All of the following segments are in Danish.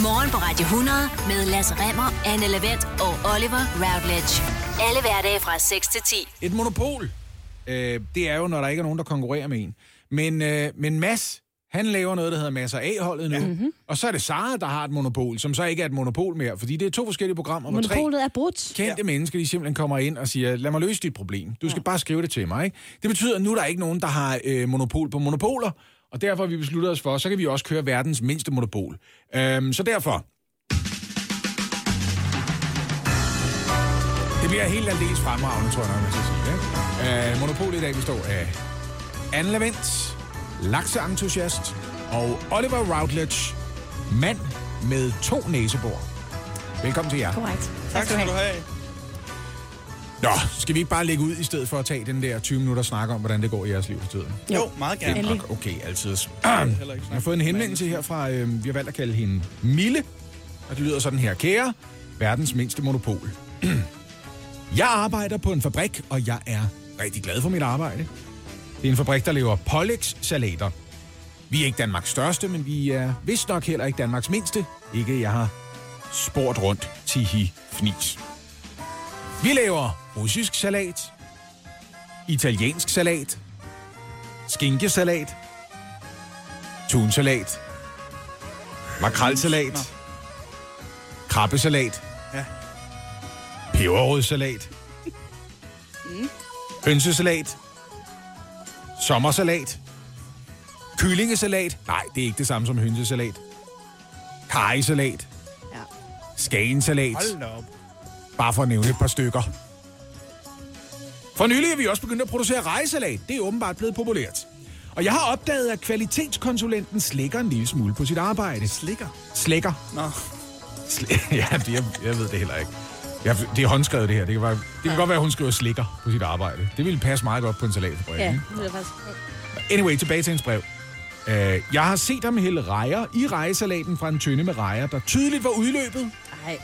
Morgen på Radio 100 med Lasse Remmer, Anne Lavendt og Oliver Routledge. Alle hverdage fra 6 til 10. Et monopol, øh, det er jo, når der ikke er nogen, der konkurrerer med en. Men, øh, men Mads, han laver noget, der hedder Masser A-holdet nu. Mm-hmm. Og så er det Sara, der har et monopol, som så ikke er et monopol mere, fordi det er to forskellige programmer, hvor tre Monopolet er brudt. kendte ja. mennesker, de simpelthen kommer ind og siger, lad mig løse dit problem. Du skal ja. bare skrive det til mig. Ikke? Det betyder, at nu er der ikke nogen, der har øh, monopol på monopoler, og derfor har vi besluttet os for, så kan vi også køre verdens mindste monopol. Øhm, så derfor... Det bliver helt aldeles fremragende, tror jeg nok, man skal sige. Ikke? Øh, monopolet i dag består af Anne Lavendt, lakseentusiast og Oliver Routledge, mand med to næsebor. Velkommen til jer. Korrekt. Tak skal du have. Nå, skal vi ikke bare lægge ud i stedet for at tage den der 20 minutter snak om, hvordan det går i jeres liv for tiden? Jo, meget gerne. Nok, okay, altid. Jeg har fået en henvendelse her fra, øh, vi har valgt at kalde hende Mille, og det lyder sådan her. Kære, verdens mindste monopol. jeg arbejder på en fabrik, og jeg er rigtig glad for mit arbejde. Det er en fabrik, der laver pålægssalater. Vi er ikke Danmarks største, men vi er vist nok heller ikke Danmarks mindste. Ikke, jeg har spurgt rundt til hi fnis. Vi laver russisk salat, italiensk salat, skinkesalat, tunsalat, makrelsalat, krabbesalat, Ja. peberrødsalat, hønsesalat, sommersalat, kyllingesalat. Nej, det er ikke det samme som hønsesalat. Karisalat, Ja. skagensalat. Hold op. Bare for at nævne et par stykker. For nylig er vi også begyndt at producere rejsalat. Det er åbenbart blevet populært. Og jeg har opdaget, at kvalitetskonsulenten slækker en lille smule på sit arbejde. Slikker. Slækker. Nå. Sl- ja, det, jeg, jeg ved det heller ikke. Jeg, det er håndskrevet, det her. Det kan, være, det kan godt være, at hun skriver slikker på sit arbejde. Det ville passe meget godt på en salatfabrik. Ja, ikke? det er faktisk... Anyway, tilbage til hendes brev. Uh, jeg har set ham hælde rejer i rejsalaten fra en tønde med rejer, der tydeligt var udløbet. Nej.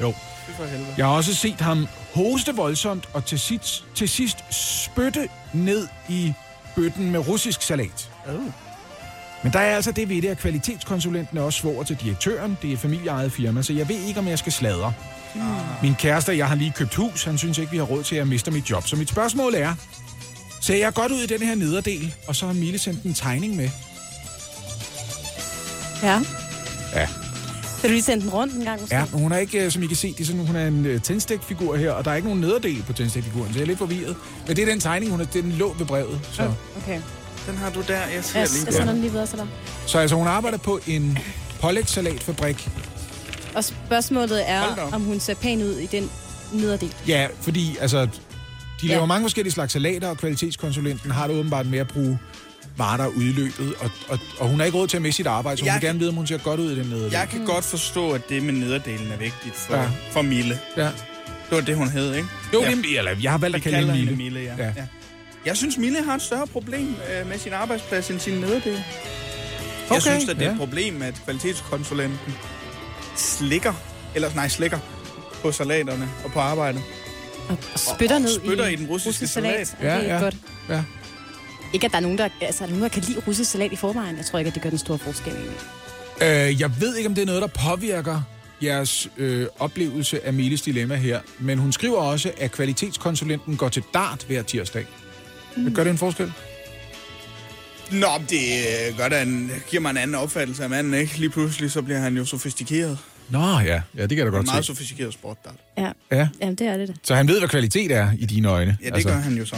Jo. For helvede. Jeg har også set ham hoste voldsomt og til sidst, til sidst spytte ned i bøtten med russisk salat. Oh. Men der er altså det ved det, at kvalitetskonsulenten er også svoger til direktøren. Det er et familieejet firma, så jeg ved ikke, om jeg skal sladre. Min kæreste og jeg har lige købt hus. Han synes ikke, vi har råd til at miste mit job. Så mit spørgsmål er, ser jeg godt ud i den her nederdel? Og så har Mille sendt en tegning med. Ja. Ja. Vil du lige sende den rundt en gang måske? Ja, men hun er ikke, øh, som I kan se, det er sådan, hun er en uh, tændstikfigur her, og der er ikke nogen nederdel på tændstikfiguren, så jeg er lidt forvirret. Men det er den tegning, hun er, den lå ved brevet. Så, Okay. Den har du der. Jeg ser Jeg, lige jeg sender den lige videre til dig. så altså, hun arbejder på en pålægssalatfabrik. Og spørgsmålet er, om hun ser pæn ud i den nederdel. Ja, fordi altså, de laver Ja. mange forskellige slags salater, og kvalitetskonsulenten har det åbenbart med at bruge varer, der er udløbet, og, og, og hun har ikke råd til at miste sit arbejde, så hun Jeg vil kan- gerne vide, om hun ser godt ud i den nederdel. Jeg kan godt forstå, at det med nederdelen er vigtigt for, Ja. for Mille. Ja. Det var det, hun hed, ikke? Jo, ja. det, eller, jeg har valgt Vi at kalde hende Mille. Mille, ja. Ja. ja. Jeg synes, Mille har et større problem øh, med sin arbejdsplads end sin nederdel. Jeg Okay, synes, at det er ja. et problem, at kvalitetskonsulenten slikker, eller nej, slikker på salaterne og på arbejdet. Og, og spytter og ned spytter i, i den russiske salat. Ja, det er ja. godt. Ja. Ikke, at der er nogen, der, altså, er der nogen, der kan lide russisk salat i forvejen. Jeg tror ikke, at det gør den store forskel. egentlig. Øh, jeg ved ikke, om det er noget, der påvirker jeres øh, oplevelse af Miles dilemma her, men hun skriver også, at kvalitetskonsulenten går til dart hver tirsdag. Mm. Gør det en forskel? Nå, det øh, gør da en, giver mig en anden opfattelse af manden, ikke? Lige pludselig, så bliver han jo sofistikeret. Nå ja, ja det kan jeg da En godt meget se. sofistikeret sport, der. Ja, Ja. Jamen, det er det da. Så han ved, hvad kvalitet er i dine øjne. Ja, det altså. gør han jo så.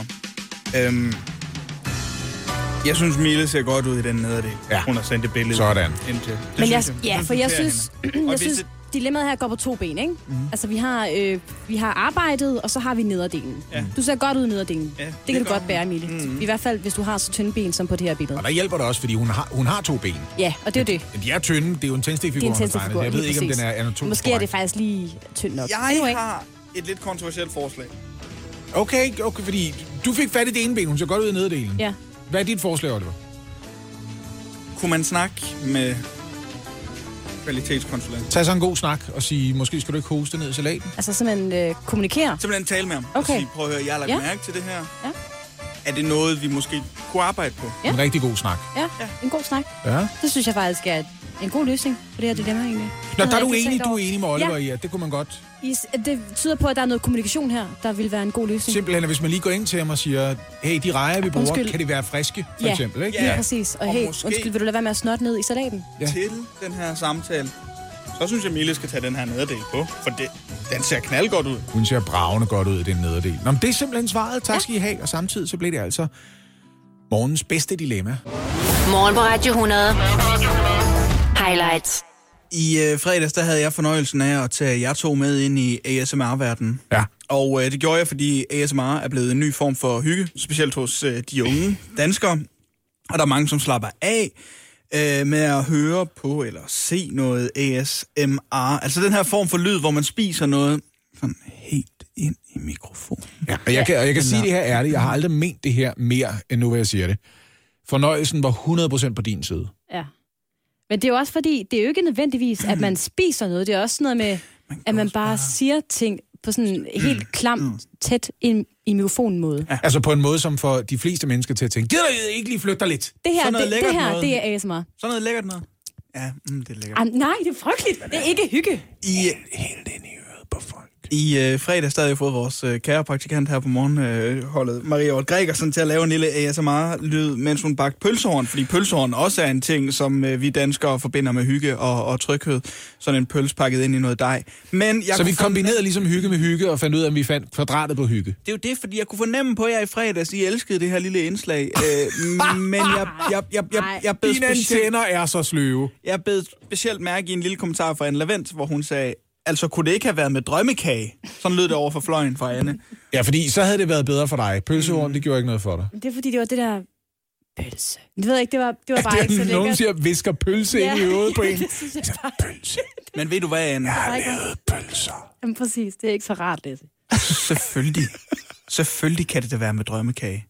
Øhm, jeg synes, Mille ser godt ud i den nederdel. Ja. Hun har sendt et billede Sådan. ind til. Det Men jeg, synes ja, Det for jeg synes, jeg synes det- dilemmaet her går på to ben, ikke? Mm. Altså, vi har, øh, vi har arbejdet, og så har vi nederdelen. Ja. Du ser godt ud i nederdelen. Ja, det, det kan du godt hun. bære, Emilie. Mm. I hvert fald, hvis du har så tynde ben som på det her billede. Og der hjælper det også, fordi hun har, hun har to ben. Ja, og det er jo det. Men de er tynde. Det er jo en tændstikfigur, hun har Jeg ved ikke, om den er anatomisk Måske er det faktisk lige tynd nok. Jeg Anyway. har et lidt kontroversielt forslag. Okay, okay, fordi du fik fat i det ene ben. Hun ser godt ud i nederdelen. Ja. Hvad er dit forslag, Oliver? Kunne man snakke med kvalitetskonsulent? Tag så en god snak og sige, måske skal du ikke hoste ned i salaten. Altså simpelthen øh, kommunikere. Simpelthen tale med ham Okay. og sige, prøv at høre, jeg har lagt Ja. ja. mærke til det her. Ja. Er det noget, vi måske kunne arbejde på? Ja. En rigtig god snak. Ja, en god snak. Ja. Det synes jeg faktisk er et, en god løsning på det her dilemma egentlig. Nå, Det der er du enig, du er enig med Oliver Ja. i, at det kunne man godt. I, det tyder på, at der er noget kommunikation her, der vil være en god løsning. Simpelthen, at hvis man lige går ind til ham og siger, hey, de rejer, vi bruger, Undskyld. kan de være friske, for Ja. eksempel, ikke? Ja, Ja. præcis. Og, Og hey, måske- undskyld, vil du lade være med at snotte ned i salaten? Ja. Til den her samtale, så synes jeg, Mille skal tage den her nederdel på, for det, den ser knaldgodt ud. Hun ser bravende godt ud i den nederdel. Nå, men det er simpelthen svaret. Tak skal I have. Og samtidig så blev det altså morgens bedste dilemma. Morgen på Radio 100. Highlights. I øh, fredags, der havde jeg fornøjelsen af at tage jer to med ind i ASMR-verdenen. Ja. Og øh, det gjorde jeg, fordi ASMR er blevet en ny form for hygge, specielt hos øh, de unge danskere. Og der er mange, som slapper af øh, med at høre på eller se noget ASMR. Altså den her form for lyd, hvor man spiser noget sådan helt ind i mikrofonen. Ja, og jeg kan, og jeg kan sige det her ærligt. Jeg har aldrig ment det her mere, end nu, hvor jeg siger det. Fornøjelsen var 100% på din side. Men det er jo også fordi, det er jo ikke nødvendigvis, at man spiser noget. Det er også noget med, at man bare siger ting på sådan en helt klam, tæt i, i mikrofonmåde. Ja. Altså på en måde, som får de fleste mennesker til at tænke, gider I ikke lige flytte dig lidt? Det her, det, det her, noget. det er ASMR. Sådan noget lækkert noget. Ja, mm, det er lækkert. Ah, nej, det er frygteligt. Det er ikke hygge. I, Helt ind i øret på folk. I øh, fredags der havde jeg fået vores øh, kære praktikant her på morgenholdet, øh, Maria Ort Gregersen, til at lave en lille ASMR-lyd, mens hun bagte pølsehorn, fordi pølsehorn også er en ting, som øh, vi danskere forbinder med hygge og, og tryghed. Sådan en pøls pakket ind i noget dej. Men jeg Så vi kombinerede ligesom hygge med hygge, og fandt ud af, at vi fandt kvadratet på hygge. Det er jo det, fordi jeg kunne fornemme på jer i fredags, I elskede det her lille indslag. Øh, men jeg, jeg, jeg, jeg, jeg, bed Dine specielt, antenner er så sløve. jeg bed specielt mærke i en lille kommentar fra Anne Lavendt, hvor hun sagde, altså kunne det ikke have været med drømmekage? Sådan lød det over for fløjen fra Anne. Ja, fordi så havde det været bedre for dig. Pølsehorn, det gjorde ikke noget for dig. Det er fordi, det var det der pølse. Det ved jeg ikke, det var, det var bare ikke så Det er nogen siger, visker pølse ind i øret på en. det synes jeg bare. Pølse. Men ved du hvad, Anne? Jeg har lavet pølser. Jamen, præcis, det er ikke så rart, Lasse. Selvfølgelig. Selvfølgelig kan det da være med drømmekage.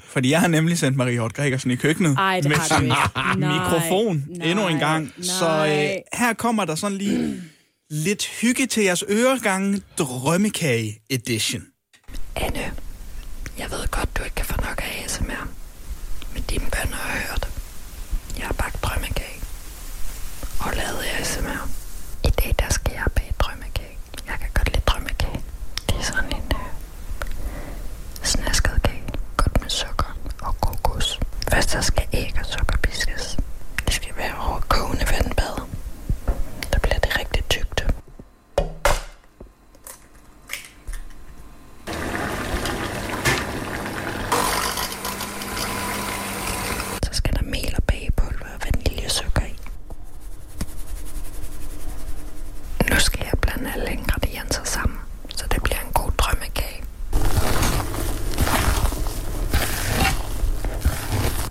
Fordi jeg har nemlig sendt Marie Hort Gregersen i køkkenet. Ej, det med har du sin ikke. Nej, mikrofon nej, endnu en gang. Så øh, nej. her kommer der sådan lige lidt hygge til jeres øregange. Drømmekage edition. Anne, jeg ved godt, du ikke kan få nok af ASMR. Men dine bønder har hørt. Jeg har bagt drømmekage. Og lavet ASMR. I dag, der skal jeg bage drømmekage. Jeg kan godt lide drømmekage. Det er sådan en øh, snasket kage. Godt med sukker og kokos. Først så skal æg og sukker piskes. Det skal være over kogende vandbad. Der bliver det rigtig tykt. Så skal der mel og bagepulver og vaniljesukker i. Nu skal jeg blande alle ingredienser sammen, så det bliver en god drømmekage.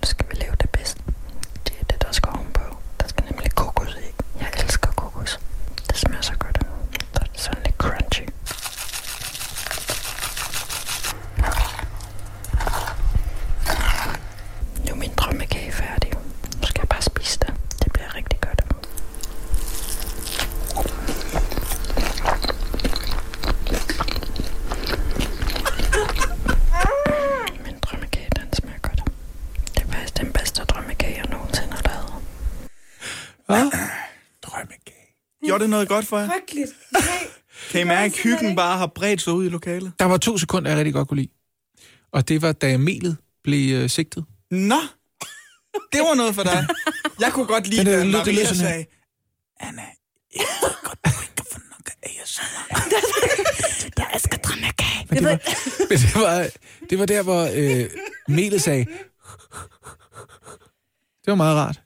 Nu skal vi lave det bedste. Det er det, der skal ovenpå. Der skal nemlig kokos i. Jeg elsker kokos. Det smager så godt. Så er det sådan lidt crunchy. Nu er min drømmekage færdig. Nu skal jeg bare spise det. Det bliver rigtig godt. Min drømmekage, den smager godt. Det er faktisk den bedste drømmekage, jeg nogensinde har lavet. Drømmekage. Gjorde det noget godt for jer? Frygteligt. Kan I mærke, at hyggen bare har bredt sig ud i lokalet? Der var to sekunder, jeg rigtig godt kunne lide. Og det var, da melet blev øh, sigtet. Nå, det var noget for dig. Jeg kunne godt lide, at Maria sagde, Anna, jeg ved godt, du ikke kan få nok af ASMR. Jeg elsker drømmekage. Men det var, men det var, det var der, hvor øh, melet sagde... Det var meget rart.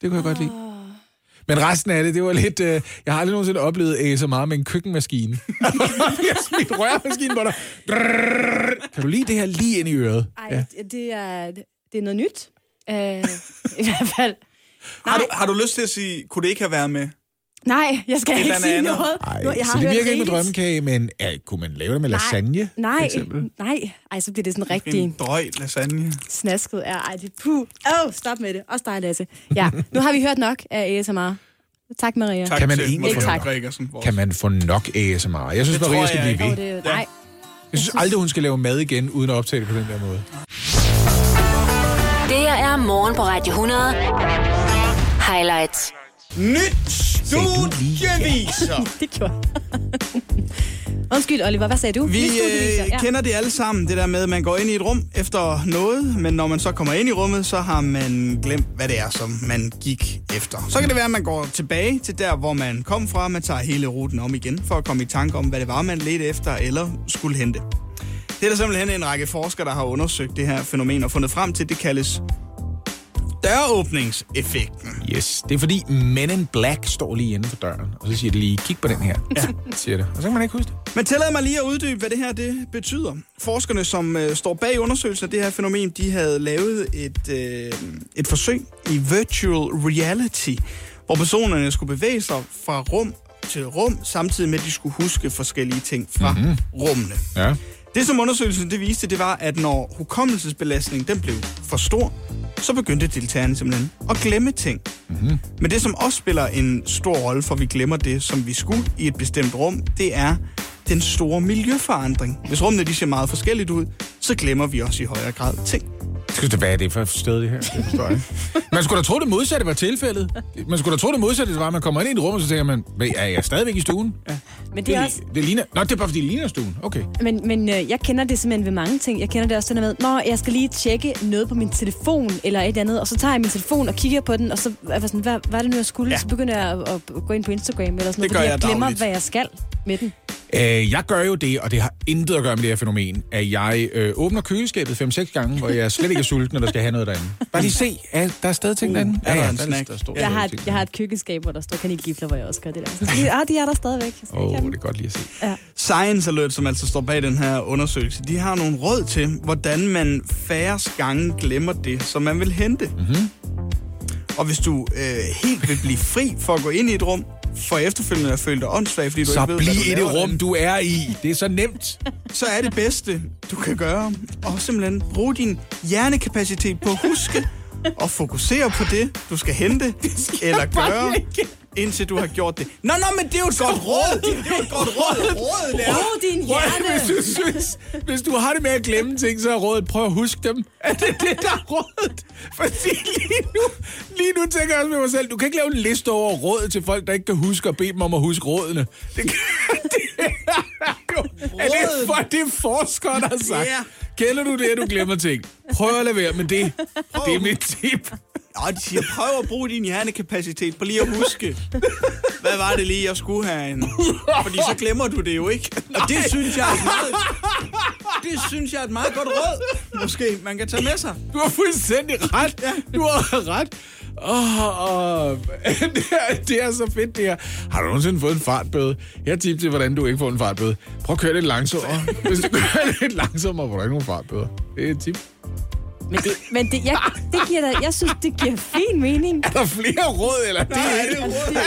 Det kunne jeg godt lide. Men resten af det, det var lidt... Øh, jeg har aldrig nogensinde oplevet øh, så meget med en køkkenmaskine. jeg smidt rørmaskinen på dig. Kan du lide det her lige ind i øret? Ej, ja. det, er, det er noget nyt. Øh, I hvert fald. Har du, har du lyst til at sige, kunne det ikke have været med? Nej, jeg skal ikke sige andet. noget. Ej, Nu, jeg så har det hørt virker ikke med drømmekage, men ja, kunne man lave det med lasagne? for Nej, eksempel? nej. Ej, så bliver det sådan rigtig En drøg lasagne. snasket. Ja, ej, det er puh. Åh, oh, stop med det. Også dig, Lasse. Ja, nu har vi hørt nok af ASMR. Tak, Maria. Tak Kan man til egentlig få nok? Vores- Kan man få nok ASMR? Jeg synes, Det Maria skal jeg blive ikke. ved. Oh, det, nej, Jeg synes aldrig, hun skal lave mad igen, uden at optage det på den der måde. Det er morgen på Radio 100. Highlights. Nyt studieviser. det gjorde Undskyld, Oliver, hvad sagde du? Vi øh, kender det alle sammen, det der med, at man går ind i et rum efter noget, men når man så kommer ind i rummet, så har man glemt, hvad det er, som man gik efter. Så kan det være, at man går tilbage til der, hvor man kom fra, man tager hele ruten om igen, for at komme i tanke om, hvad det var, man ledte efter eller skulle hente. Det er der simpelthen en række forskere, der har undersøgt det her fænomen og fundet frem til, det kaldes døråbningseffekten. Yes, det er fordi Men in Black står lige inden for døren, og så siger de lige, kig på den her, ja. siger det. Og så kan man ikke huske det. Men tillad mig lige at uddybe, hvad det her det betyder. Forskerne, som øh, står bag undersøgelsen af det her fænomen, de havde lavet et, øh, et forsøg i virtual reality, hvor personerne skulle bevæge sig fra rum til rum, samtidig med, at de skulle huske forskellige ting fra mm-hmm. rummene. Ja. Det, som undersøgelsen det viste, det var, at når hukommelsesbelastningen den blev for stor, så begyndte deltagerne simpelthen at glemme ting. Mm-hmm. Men det, som også spiller en stor rolle for, vi glemmer det, som vi skulle i et bestemt rum, det er den store miljøforandring. Hvis rummene de ser meget forskelligt ud, så glemmer vi også i højere grad ting. Skal det, hvad er det for et sted, det her? Det forstår jeg ikke. Man skulle da tro, det modsatte var tilfældet. Man skulle da tro, det modsatte det var, at man kommer ind i et rum, og så tænker man, "Hvad, er jeg stadigvæk i stuen? Ja. Men det er også... det ligner... Nå, det er bare, fordi det ligner stuen. Okay. Men, men øh, jeg kender det simpelthen ved mange ting. Jeg kender det også sådan med, når jeg skal lige tjekke noget på min telefon eller et andet, og så tager jeg min telefon og kigger på den, og så er jeg sådan, hvad, hvad er det nu, jeg skulle? Ja. Så begynder jeg at, at, gå ind på Instagram eller sådan noget, gør fordi jeg jeg glemmer, dagligt. hvad jeg skal med den. Øh, jeg gør jo det, og det har intet at gøre med det her fænomen, at jeg øh, åbner køleskabet 5-6 gange, hvor jeg slet ikke er sulten, når der skal have noget derinde. Bare lige se, er, der er stadig ting derinde. er der en der, snack? der står Jeg har, ting et, jeg har et køkkenskab, hvor der står kanelgifler, hvor jeg også gør det der. Så, ah, de er der stadigvæk. Åh, oh, det er godt lige at se. Science Alert, som altså står bag den her undersøgelse, de har nogle råd til, hvordan man færrest gange glemmer det, som man vil hente. Mm-hmm. Og hvis du øh, helt vil blive fri for at gå ind i et rum, for efterfølgende at føle dig åndssvag, fordi du Så ikke ved, bliv hvad du i det rum, derinde, du er i. Det er så nemt. så er det bedste, du kan gøre, og simpelthen bruge din hjernekapacitet på at huske og fokusere på det, du skal hente eller gøre, indtil du har gjort det. Nå, nå, men det er jo et godt råd. Det er jo et godt råd. Rådet er... Brug din hjerne! Hvis du, synes, hvis du har det med at glemme ting, så er rådet, prøv at huske dem. Er det det, der er rådet? Fordi lige nu, lige nu tænker jeg også med mig selv, du kan ikke lave en liste over råd til folk, der ikke kan huske og bede dem om at huske rådene. Det, kan, det er jo... Er det, for, det er forskere, der har sagt. Kender du det, at du glemmer ting? Prøv at lade være med det. Det er mit tip. Og de siger, prøv at bruge din hjernekapacitet på lige at huske, hvad var det lige, jeg skulle herinde. Fordi så glemmer du det jo ikke. Og det synes jeg er et meget, det synes jeg er et meget godt råd, måske man kan tage med sig. Du har fuldstændig ret. Du har ret. Oh, oh. Det, er, det er så fedt, det her. Har du nogensinde fået en fartbøde? Er et tip til, hvordan du ikke får en fartbøde. Prøv at køre lidt langsommere. Hvis du kører lidt langsommere, får du ikke nogen fartbøder. Det er et tip. Men det, men det, jeg, det giver da, jeg synes, det giver fin mening. Er der flere råd, eller det er det råd?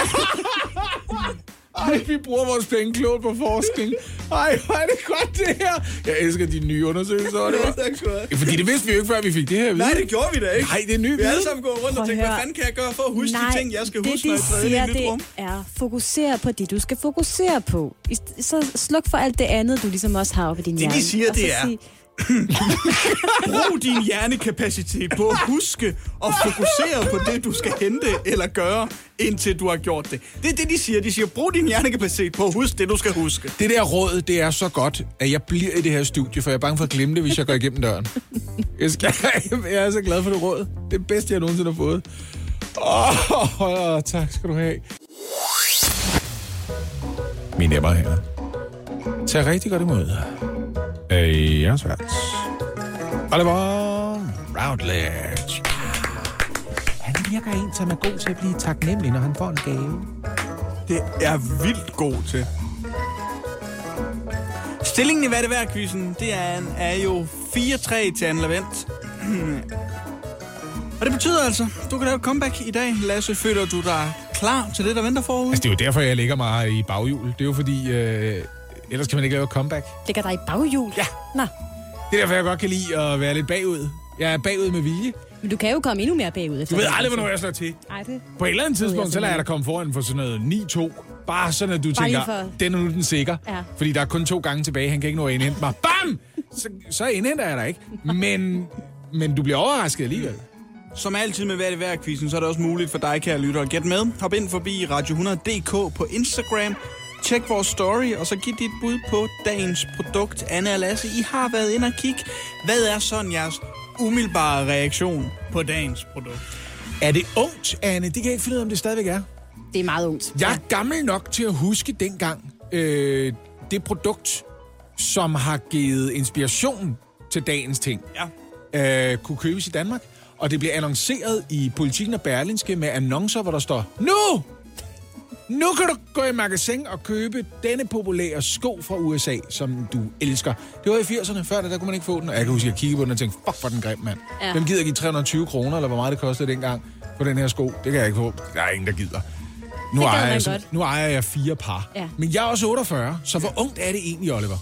Ej, vi bruger vores penge klogt på forskning. Ej, hvor er det godt, det her. Jeg elsker de nye undersøgelser, Oliver. tak skal du have. Fordi det vidste vi jo ikke, før vi fik det her at vide. Nej, det gjorde vi da ikke. Nej, det er ny Vi er alle sammen gået rundt Prøv og tænkt, hvad fanden kan jeg gøre for at huske Nej, de ting, jeg skal det, huske, når de jeg træder i siger, et nyt rum? det er fokusere på det, du skal fokusere på. Så sluk for alt det andet, du ligesom også har oppe i din de hjerne. siger, Og så det er- sig, Brug din hjernekapacitet på at huske og fokusere på det, du skal hente eller gøre, indtil du har gjort det. Det er det, de siger. De siger, brug din hjernekapacitet på at huske det, du skal huske. Det der råd, det er så godt, at jeg bliver i det her studie, for jeg er bange for at glemme det, hvis jeg går igennem døren. Jeg, skal, jeg er så glad for det råd. Det er det bedste, jeg nogensinde har fået. Åh, oh, tak skal du have. Mine damer og herrer, Tag rigtig godt imod. Øh, jeg er svært. Oliver Routledge. Han virker en, som er god til at blive taknemmelig, når han får en gave. Det er vildt god til. Stillingen i Hvad er det værd quizzen, det er, en, er jo 4-3 til Anne Lavendt. Og det betyder altså, du kan lave et comeback i dag. Lasse, føler du dig klar til det, der venter forude? Altså, det er jo derfor, jeg ligger mig i baghjul. Det er jo fordi, øh, ellers kan man ikke lave et comeback. ligger der i baghjul? Ja. Nå, Det er derfor, jeg godt kan lide at være lidt bagud. Jeg er bagud med vilje. men du kan jo komme endnu mere bagud. Du ved aldrig, hvornår jeg slår til. Nej, det... På et eller andet tidspunkt, så lader jeg dig komme foran for sådan noget 9-2. Bare sådan, at du Bare tænker, for- den er nu den sikker. Ja. Fordi der er kun to gange tilbage, han kan ikke nå at indhente mig. Bam! Så, så indhenter jeg dig ikke. Men, men du bliver overrasket alligevel. Som altid med Hvad det værd så er det også muligt for dig, kære lytter, at gætte med. Hop ind forbi Radio 100.dk på Instagram. Tjek vores story, og så giv dit bud på dagens produkt. Anna og Lasse, I har været ind og kigge. Hvad er sådan jeres umiddelbare reaktion på dagens produkt? Er det ungt, Anne? Det kan jeg ikke finde ud af, om det stadigvæk er. Det er meget ungt. Jeg er gammel nok til at huske dengang øh, det produkt, som har givet inspiration til dagens ting, Ja. øh, kunne købes i Danmark. Og det bliver annonceret i Politiken og Berlinske med annoncer, hvor der står, Nu! Nu kan du gå i magasin og købe denne populære sko fra USA, som du elsker. Det var i 80'erne. Før det, der kunne man ikke få den. Og jeg kan huske, at jeg kiggede på den og tænkte, fuck, hvor den grim, mand. Ja. Hvem gider give 320 kroner, eller hvor meget det kostede dengang på den her sko? Det kan jeg ikke få. Der er ingen, der gider. Nu ejer, man jeg, så- godt. nu ejer jeg fire par. Ja. Men jeg er også 48, så hvor ungt er det egentlig, Oliver?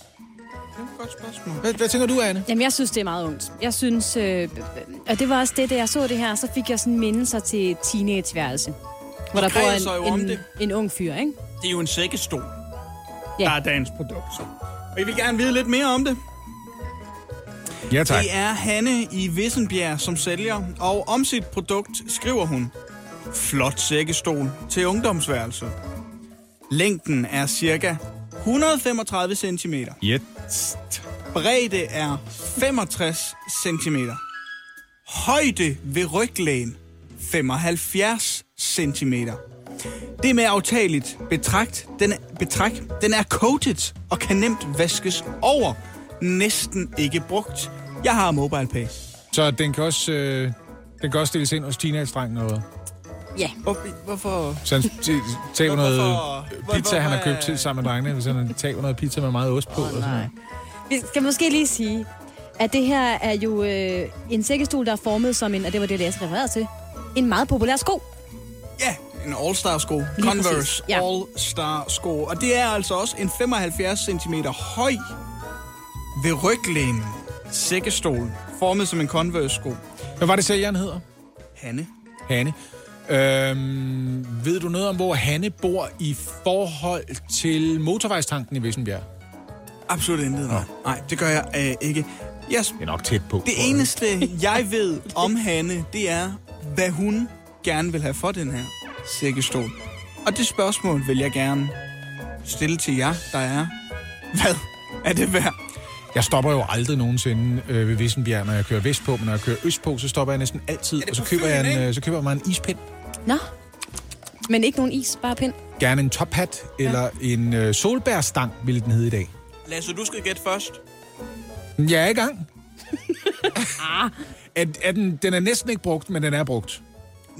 Godt spørgsmål. Hvad, hvad tænker du, Anne? Jamen, jeg synes, det er meget ungt. Jeg synes, øh, og det var også det, da jeg så det her, så fik jeg sådan mindelser til teenageværelse. Hvor der bor om en, en, det. en ung fyr, ikke? Det er jo en sækkestol, Ja. der er dagens produkt. Så. Og I vil gerne vide lidt mere om det. Ja, tak. Det er Hanne i Vissenbjerg, som sælger, og om sit produkt skriver hun, flot sækkestol til ungdomsværelse. Længden er cirka 135 cm. Yes. Bredde er 65 cm. Højde ved ryglægen 75 cm. Det er med aftageligt betragt. Den er, betræk. Den er coated og kan nemt vaskes over. Næsten ikke brugt. Jeg har MobilePay. Så den kan også, øh, den kan også stilles ind hos teenage-drengen noget. Ja. Hvor, hvorfor? Så han tager noget Hvorfor- pizza, han har hvorfor- købt til sammen med drengene. Hvis han tager noget pizza med meget ost på. og sådan noget. Vi skal måske lige sige, at det her er jo øh, en sækkestol, der er formet som en, og det var det, jeg refererede til, en meget populær sko. Ja, en All-Star sko. Lige Converse præcis, ja. All-Star sko. Og det er altså også en 75 cm høj ved ryglænen sækkestol, formet som en Converse sko. Hvad var det sælgeren hedder? Hanne. Hanne. Øhm, ved du noget om, hvor Hanne bor i forhold til motorvejstanken i Vissenbjerg? Absolut intet, nej. Nej, det gør jeg øh, ikke. Yes. Det er nok tæt på. Det eneste, jeg ved om Hanne, det er, hvad hun gerne vil have for den her sækkestol. Og det spørgsmål vil jeg gerne stille til jer, der er. Hvad er det værd? Jeg stopper jo aldrig nogensinde øh, ved Vissenbjerg, når jeg kører vestpå, men når jeg kører østpå, så stopper jeg næsten altid, og så køber, jeg en, øh, så køber jeg mig en ispind. Nå. Men ikke nogen is, bare pind. Gerne en tophat eller en øh, solbærstang, ville den hedde i dag. Lasse, du skal gætte først. Jeg er i gang. er, er den, den er næsten ikke brugt, men den er brugt.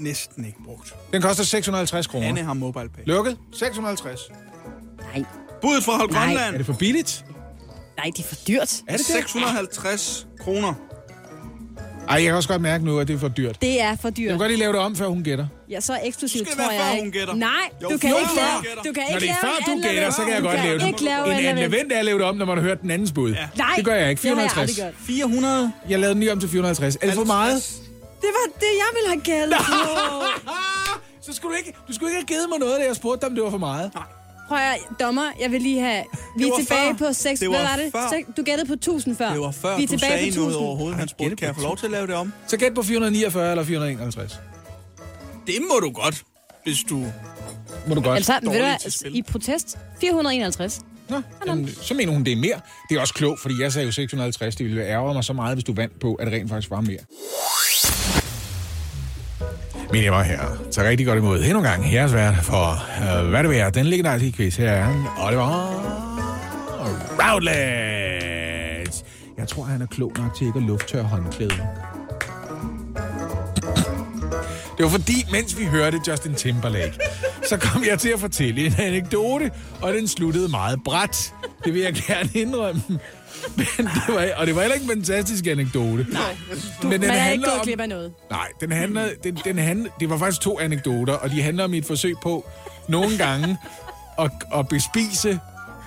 Næsten ikke brugt. Den koster 650 kroner. Hanne har MobilePay. Lukket? 650. Nej, Budet fra Hold Nej. Grønland. Er det for billigt? nej, det er for dyrt. Er det det? 650 kroner. Ej, jeg kan også godt mærke nu, at det er for dyrt. Det er for Jeg dyrt. kan godt lige lave det om, før hun gætter. Ja, så eksklusivt, tror være, jeg før ikke. hun gætter? Nej, Jo, du kan før ikke lave, du kan Når ikke det er lave før du gætter, Anne så kan jeg godt Du lave det. ikke lave En Anne anden Levent. event er at lave det om, når man har hørt den andens bud. Nej, Det gør jeg ikke. det har jeg 450. aldrig gjort. 400. Jeg lavede den lige om til 450. Er det for meget? Det var det, jeg ville have gældt på. Så skulle du ikke, du skulle ikke have givet mig noget, da jeg spurgte dig, om det var for meget. Prøv at, dommer, jeg vil lige have... Vi er tilbage før. på 6... Det Hvad var var det? før. Du gættede på 1000 før. Det var før, Vi er du tilbage sagde på noget 1000. overhovedet. Han spurgte, kan jeg få lov til at lave det om? Så gæt på 449 eller 451. Det må du godt, hvis du... Må du godt. Altså, ved du hvad, i protest, 451. Nå, jamen, så mener hun, det er mere. Det er også klogt, fordi jeg sagde jo 650. Det ville ærge mig så meget, hvis du vandt på, at det rent faktisk var mere. Mine damer og herrer, så rigtig godt imod endnu en gang jeres vært for, uh, hvad det er, den legendariske quiz her er Oliver Routledge. Jeg tror, han er klog nok til ikke at lufttørre håndklæder. Det var fordi, mens vi hørte Justin Timberlake, så kom jeg til at fortælle en anekdote, og den sluttede meget bræt. Det vil jeg gerne indrømme. Men det var, og det var heller ikke en fantastisk anekdote. Nej, men den Man er ikke gået glip af noget. Nej, den handler, den, den handler, det var faktisk to anekdoter, og de handler om et forsøg på nogle gange at, at bespise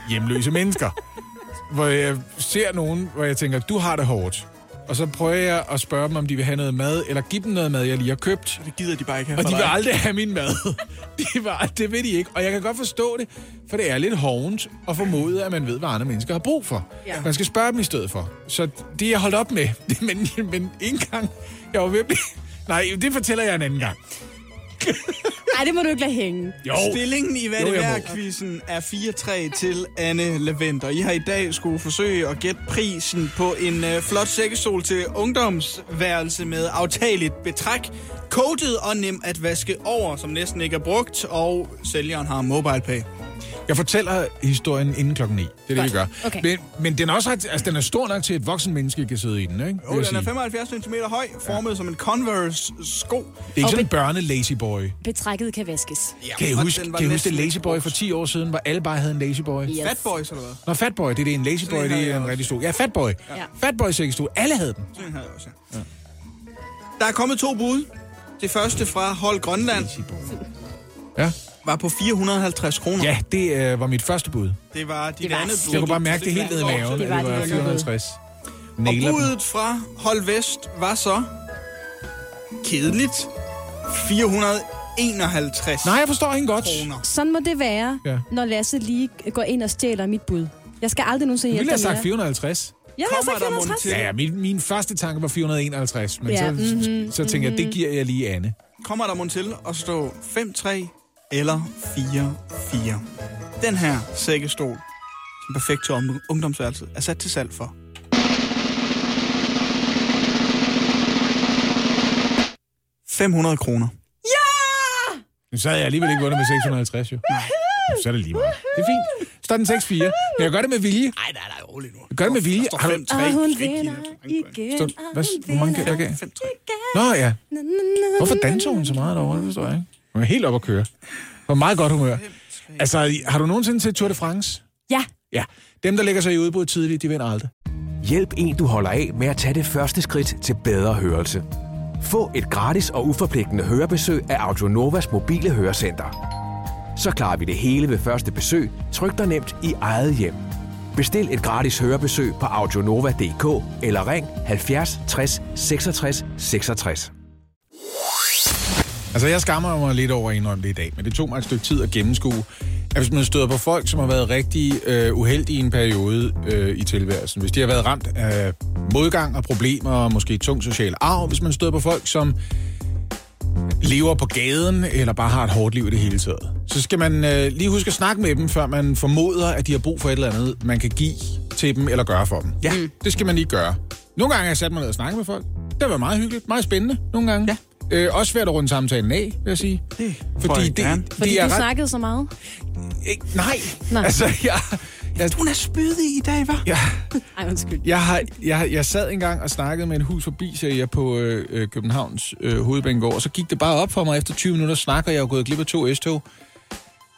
hjemløse mennesker. Hvor jeg ser nogen, hvor jeg tænker, du har det hårdt. Og så prøver jeg at spørge dem, om de vil have noget mad, eller give dem noget mad, jeg lige har købt. Det gider de bare ikke have Og de vil dig. aldrig have min mad. De var, det vil de ikke. Og jeg kan godt forstå det, for det er lidt hovent at formode, at man ved, hvad andre mennesker har brug for. Ja. Man skal spørge dem i stedet for. Så det er jeg holdt op med. Men, men en gang, jeg var ved at blive, Nej, det fortæller jeg en anden gang. Nej, det må du ikke lade hænge. Jo. Stillingen i Hvad Jo, det værd-quizzen er 4-3 til Anne Levent, og I har i dag skulle forsøge at gætte prisen på en øh, flot sækkestol til ungdomsværelse med aftageligt betræk, coated og nem at vaske over, som næsten ikke er brugt, og sælgeren har MobilePay. Jeg fortæller historien inden klokken 9. Det er det, vi gør. Okay. Men, men den er også altså, den er stor nok til, at et voksen menneske kan sidde i den, ikke? Jeg den er sige. 75 cm høj, formet som en Converse-sko. Det er ikke Og sådan en børne lazy boy. Betrækket kan vaskes. Ja, Kan I huske, kan I huske det lazy boy for 10 år siden, hvor alle bare havde en lazy boy? Yes. Fat Boys, eller hvad? Nå, Fatboy, det er det. En lazy boy, det er en også. rigtig stor. Ja, Fatboy. Ja. Fatboy sækkestol. Alle havde den. Sådan havde jeg også, ja. Der er kommet to bud. Det første fra Hold Grønland Ja. Var på 450 kroner. Ja, det øh, var mit første bud. Det var dit Det var andet bud. Jeg kunne bare mærke det helt ned i maven. Det var det var andet bud. 450. Og Nailer budet fra Hold Vest var så kedeligt. 451 Nej, jeg forstår ikke godt. kroner. Sådan må det være, Ja. ja. når Lasse lige går ind og stjæler mit bud. Jeg skal aldrig nogensinde Jeg hjælpe ville have dig sagt mere. 450. Jeg har Kommer sagt der mon 450. til- Ja, ja, min, min første tanke var 451, men Ja, så, mhm, så tænker jeg, det giver jeg lige Anne. Kommer der mon til at stå 5-3 eller 4-4? Den her sækkestol, som er perfekt til ung- ungdomsværelset, er sat til salg for 500 kroner. Men så havde jeg alligevel ikke vundet med 650, jo. Nej. Så er det lige meget. Det er fint. Så er den 6-4. Men jeg gør det med vilje. Nej, nej, nej, rolig nu. Jeg gør det med vilje. Der står Har du- 5-3. Og hun vinder igen. Hvad- hvor mange hvad gav? 5-3. Nå ja. Hvorfor danser hun så meget derovre? Det forstår jeg ikke. Hun er helt op at køre. På meget godt humør. Altså, har du nogensinde set Tour de France? Ja, Ja. Dem, der lægger sig i udbud tidligt, de vinder aldrig. Hjælp en, du holder af med at tage det første skridt til bedre hørelse. Få et gratis og uforpligtende hørebesøg af Audionovas mobile hørecenter. Så klarer vi det hele ved første besøg, tryk dig nemt i eget hjem. Bestil et gratis hørebesøg på audionova.dk eller ring 70 60 66 66. Altså, jeg skammer mig lidt over at indrømme det i dag, men det tog mig et stykke tid at gennemskue, at hvis man støder på folk, som har været rigtig øh, uheldige i en periode øh, i tilværelsen, hvis de har været ramt af modgang og problemer og måske tung social arv, hvis man støder på folk, som lever på gaden eller bare har et hårdt liv i det hele taget, så skal man øh, lige huske at snakke med dem, før man formoder, at de har brug for et eller andet, man kan give til dem eller gøre for dem. Ja. Det skal man lige gøre. Nogle gange har jeg sat mig ned og snakket med folk. Det var meget hyggeligt, meget spændende nogle gange. Ja. Øh, også svært at runde samtalen af, vil jeg sige. Det Fordi jeg det, gerne. fordi det er du ret... snakkede så meget. Ikke, nej. Nej. Altså, jeg, jeg, Hun er spydig i dag, hva'? jeg, Ej, undskyld. jeg, har, jeg, jeg sad engang og snakkede med en hus forbi, siger jeg, på øh, øh, Københavns øh, hovedbanegård, og så gik det bare op for mig efter 20 minutter snak, og jeg var gået glip af to S-tog.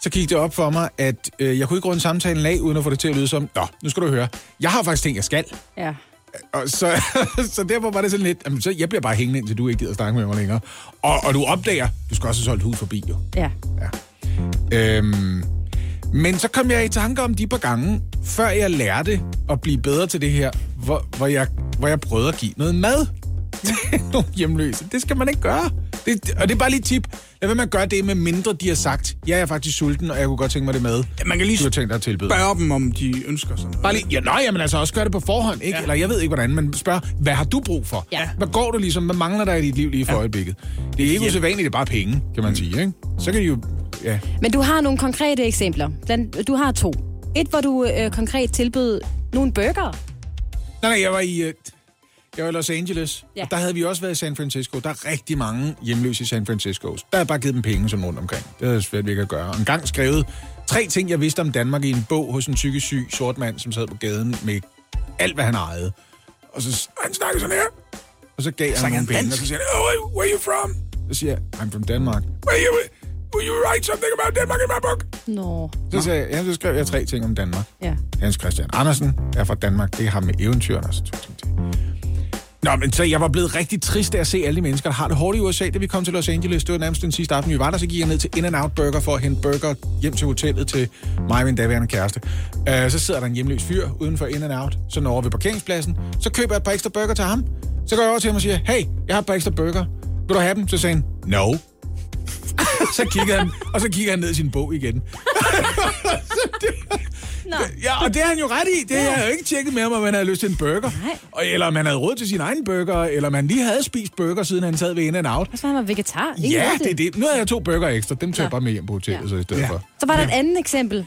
Så gik det op for mig, at øh, jeg kunne ikke runde samtalen af, uden at få det til at lyde som, Nå, nu skal du høre, jeg har faktisk ting, jeg skal. Ja. Og så, så derfor var det sådan lidt, jamen, så jeg bliver bare hængende, indtil du ikke gider snakke med mig længere. Og, og du opdager, du skal også have solgt hus forbi, jo. Ja. Øhm, men så kom jeg i tanke om de par gange, før jeg lærte at blive bedre til det her, hvor, hvor, jeg, hvor jeg prøvede at give noget mad til nogle hjemløse. Det skal man ikke gøre. Det, og det er bare lige et tip. Lad være med at gøre det, med mindre de har sagt, ja, jeg er faktisk sulten, og jeg kunne godt tænke mig det mad. Man kan lige Du har tænkt dig at tilbyde. spørge dem, om de ønsker sådan noget. Bare lige, ja, nej, jamen altså også gør det på forhånd, ikke? Ja. Eller jeg ved ikke hvordan, men spørg, hvad har du brug for? Ja. Hvad går du ligesom, hvad mangler der i dit liv lige for ja. øjeblikket? Det er ikke usædvanligt, det er bare penge, kan man sige, ikke? Så kan de jo, ja. Men du har nogle konkrete eksempler. Du har to. Et, hvor du øh, konkret tilbød nogle burger. Nej, nej, jeg var i, øh, jeg var i Los Angeles, ja. Og der havde vi også været i San Francisco. Der er rigtig mange hjemløse i San Francisco. Der har jeg bare givet dem penge sådan rundt omkring. Det havde jeg svært ikke at gøre. Og en gang skrevet tre ting, jeg vidste om Danmark i en bog hos en psykisk syg sort mand, som sad på gaden med alt, hvad han ejede. Og så han snakkede sådan her. Og så gav jeg ham nogle han penge, og så siger han, oh, where are you from? Så siger jeg, I'm from Denmark. Where you, will you write something about Denmark in my book? Nå. Så, sagde jeg, ja, så skrev jeg tre ting om Danmark. Ja. Hans Christian Andersen er fra Danmark. Det har med eventyrene og så to ting til. Nå, men så jeg var blevet rigtig trist af at se alle de mennesker, der har det hårdt i USA, da vi kom til Los Angeles. Det var nærmest den sidste aften, vi var der, så gik jeg ned til In-N-Out Burger for at hente burger hjem til hotellet til mig og min daværende kæreste. Uh, så sidder der en hjemløs fyr uden for In-N-Out, sådan over ved parkeringspladsen. Så køber jeg et par ekstra burger til ham. Så går jeg over til ham og siger, hey, jeg har et par ekstra burger. Vil du have dem? Så sagde han, no. så kigger han, og så kigger han ned i sin bog igen. så, det, Nå. Ja, og det har han jo ret i. Det har jeg jo ikke tjekket med ham, om han havde lyst til en burger. Nej. Og, eller om han havde råd til sin egen burger, eller om han lige havde spist burger, siden han sad ved in and out. Og så var han var vegetar. Ingen Ja, det er det. Nu har jeg to burger ekstra. Dem tager jeg Ja. bare med hjem på hotellet Ja. så i stedet Ja. for. Så var der et andet eksempel.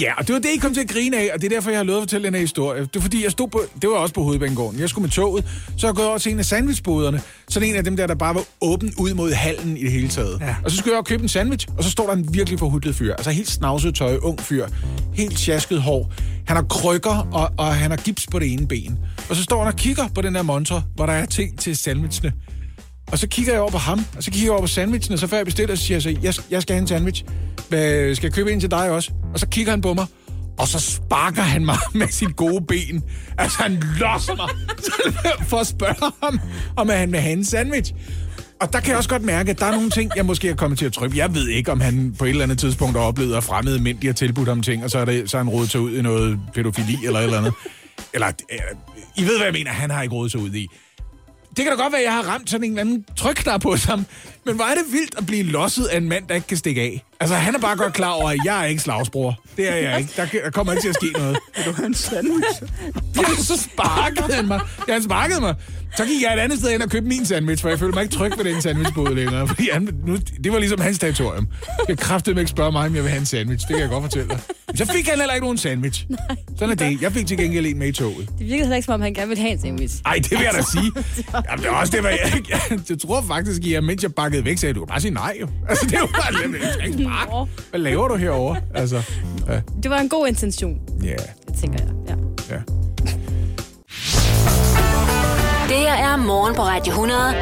Ja, og det var det, I kom til at grine af, og det er derfor, jeg har lovet at fortælle den her historie. Det er fordi, jeg stod på, det var også på Hovedbanegården. Jeg skulle med toget, så jeg gået over til en af sandwichboderne. Sådan en af dem der, der bare var åben ud mod hallen i det hele taget. Ja. Og så skulle jeg over købe en sandwich, og så står der en virkelig forhudlet fyr. Altså helt snavset tøj, ung fyr. Helt sjasket hår. Han har krykker, og, og han har gips på det ene ben. Og så står han og kigger på den der montre, hvor der er ting til sandwichene. Og så kigger jeg over på ham, og så kigger jeg over på sandwichen, og så før jeg bestiller, så siger jeg så, jeg, jeg skal have en sandwich. Hvad, skal jeg købe en til dig også? Og så kigger han på mig, og så sparker han mig med sit gode ben. Altså, han losser mig for at spørge ham, om han vil have en sandwich. Og der kan jeg også godt mærke, at der er nogle ting, jeg måske er kommet til at trykke. Jeg ved ikke, om han på et eller andet tidspunkt har oplevet, at fremmede mænd de har tilbudt ham ting, og så er, det, så er han rodet sig ud i noget pædofili eller et eller andet. Eller, øh, I ved, hvad jeg mener, han har ikke rodet sig ud i. Det kan da godt være, at jeg har ramt sådan en eller anden trykknap på ham. Men hvor er det vildt at blive losset af en mand, der ikke kan stikke af. Altså, han er bare godt klar over, at jeg er ikke slagsbror. Det er jeg ikke. Der, der kommer ikke til at ske noget. Vil du have en sandwich? Så sparkede han mig. Ja, han sparkede mig. Så gik jeg et andet sted hen og købte min sandwich, for jeg følte mig ikke tryg ved den sandwichbod længere. Fordi han, nu, det var ligesom hans territorium. Jeg kræftede ikke spørge mig, om jeg vil have en sandwich. Det kan jeg godt fortælle dig. Så fik han heller ikke nogen sandwich. Sådan er det. Jeg fik til gengæld en med i toget. Det virkede heller ikke, som om han gerne ville have en sandwich. Ej, det vil jeg da sige. Jamen, det er også det, hvad jeg, jeg, jeg tror faktisk, at jeg, mens jeg bakkede væk, sagde, du kan bare sige nej. Jo. Altså, det jo bare lidt. Hvad laver du herovre? Altså, ja. Det var en god intention, ja, det tænker jeg. Det her er morgen på Radio 100.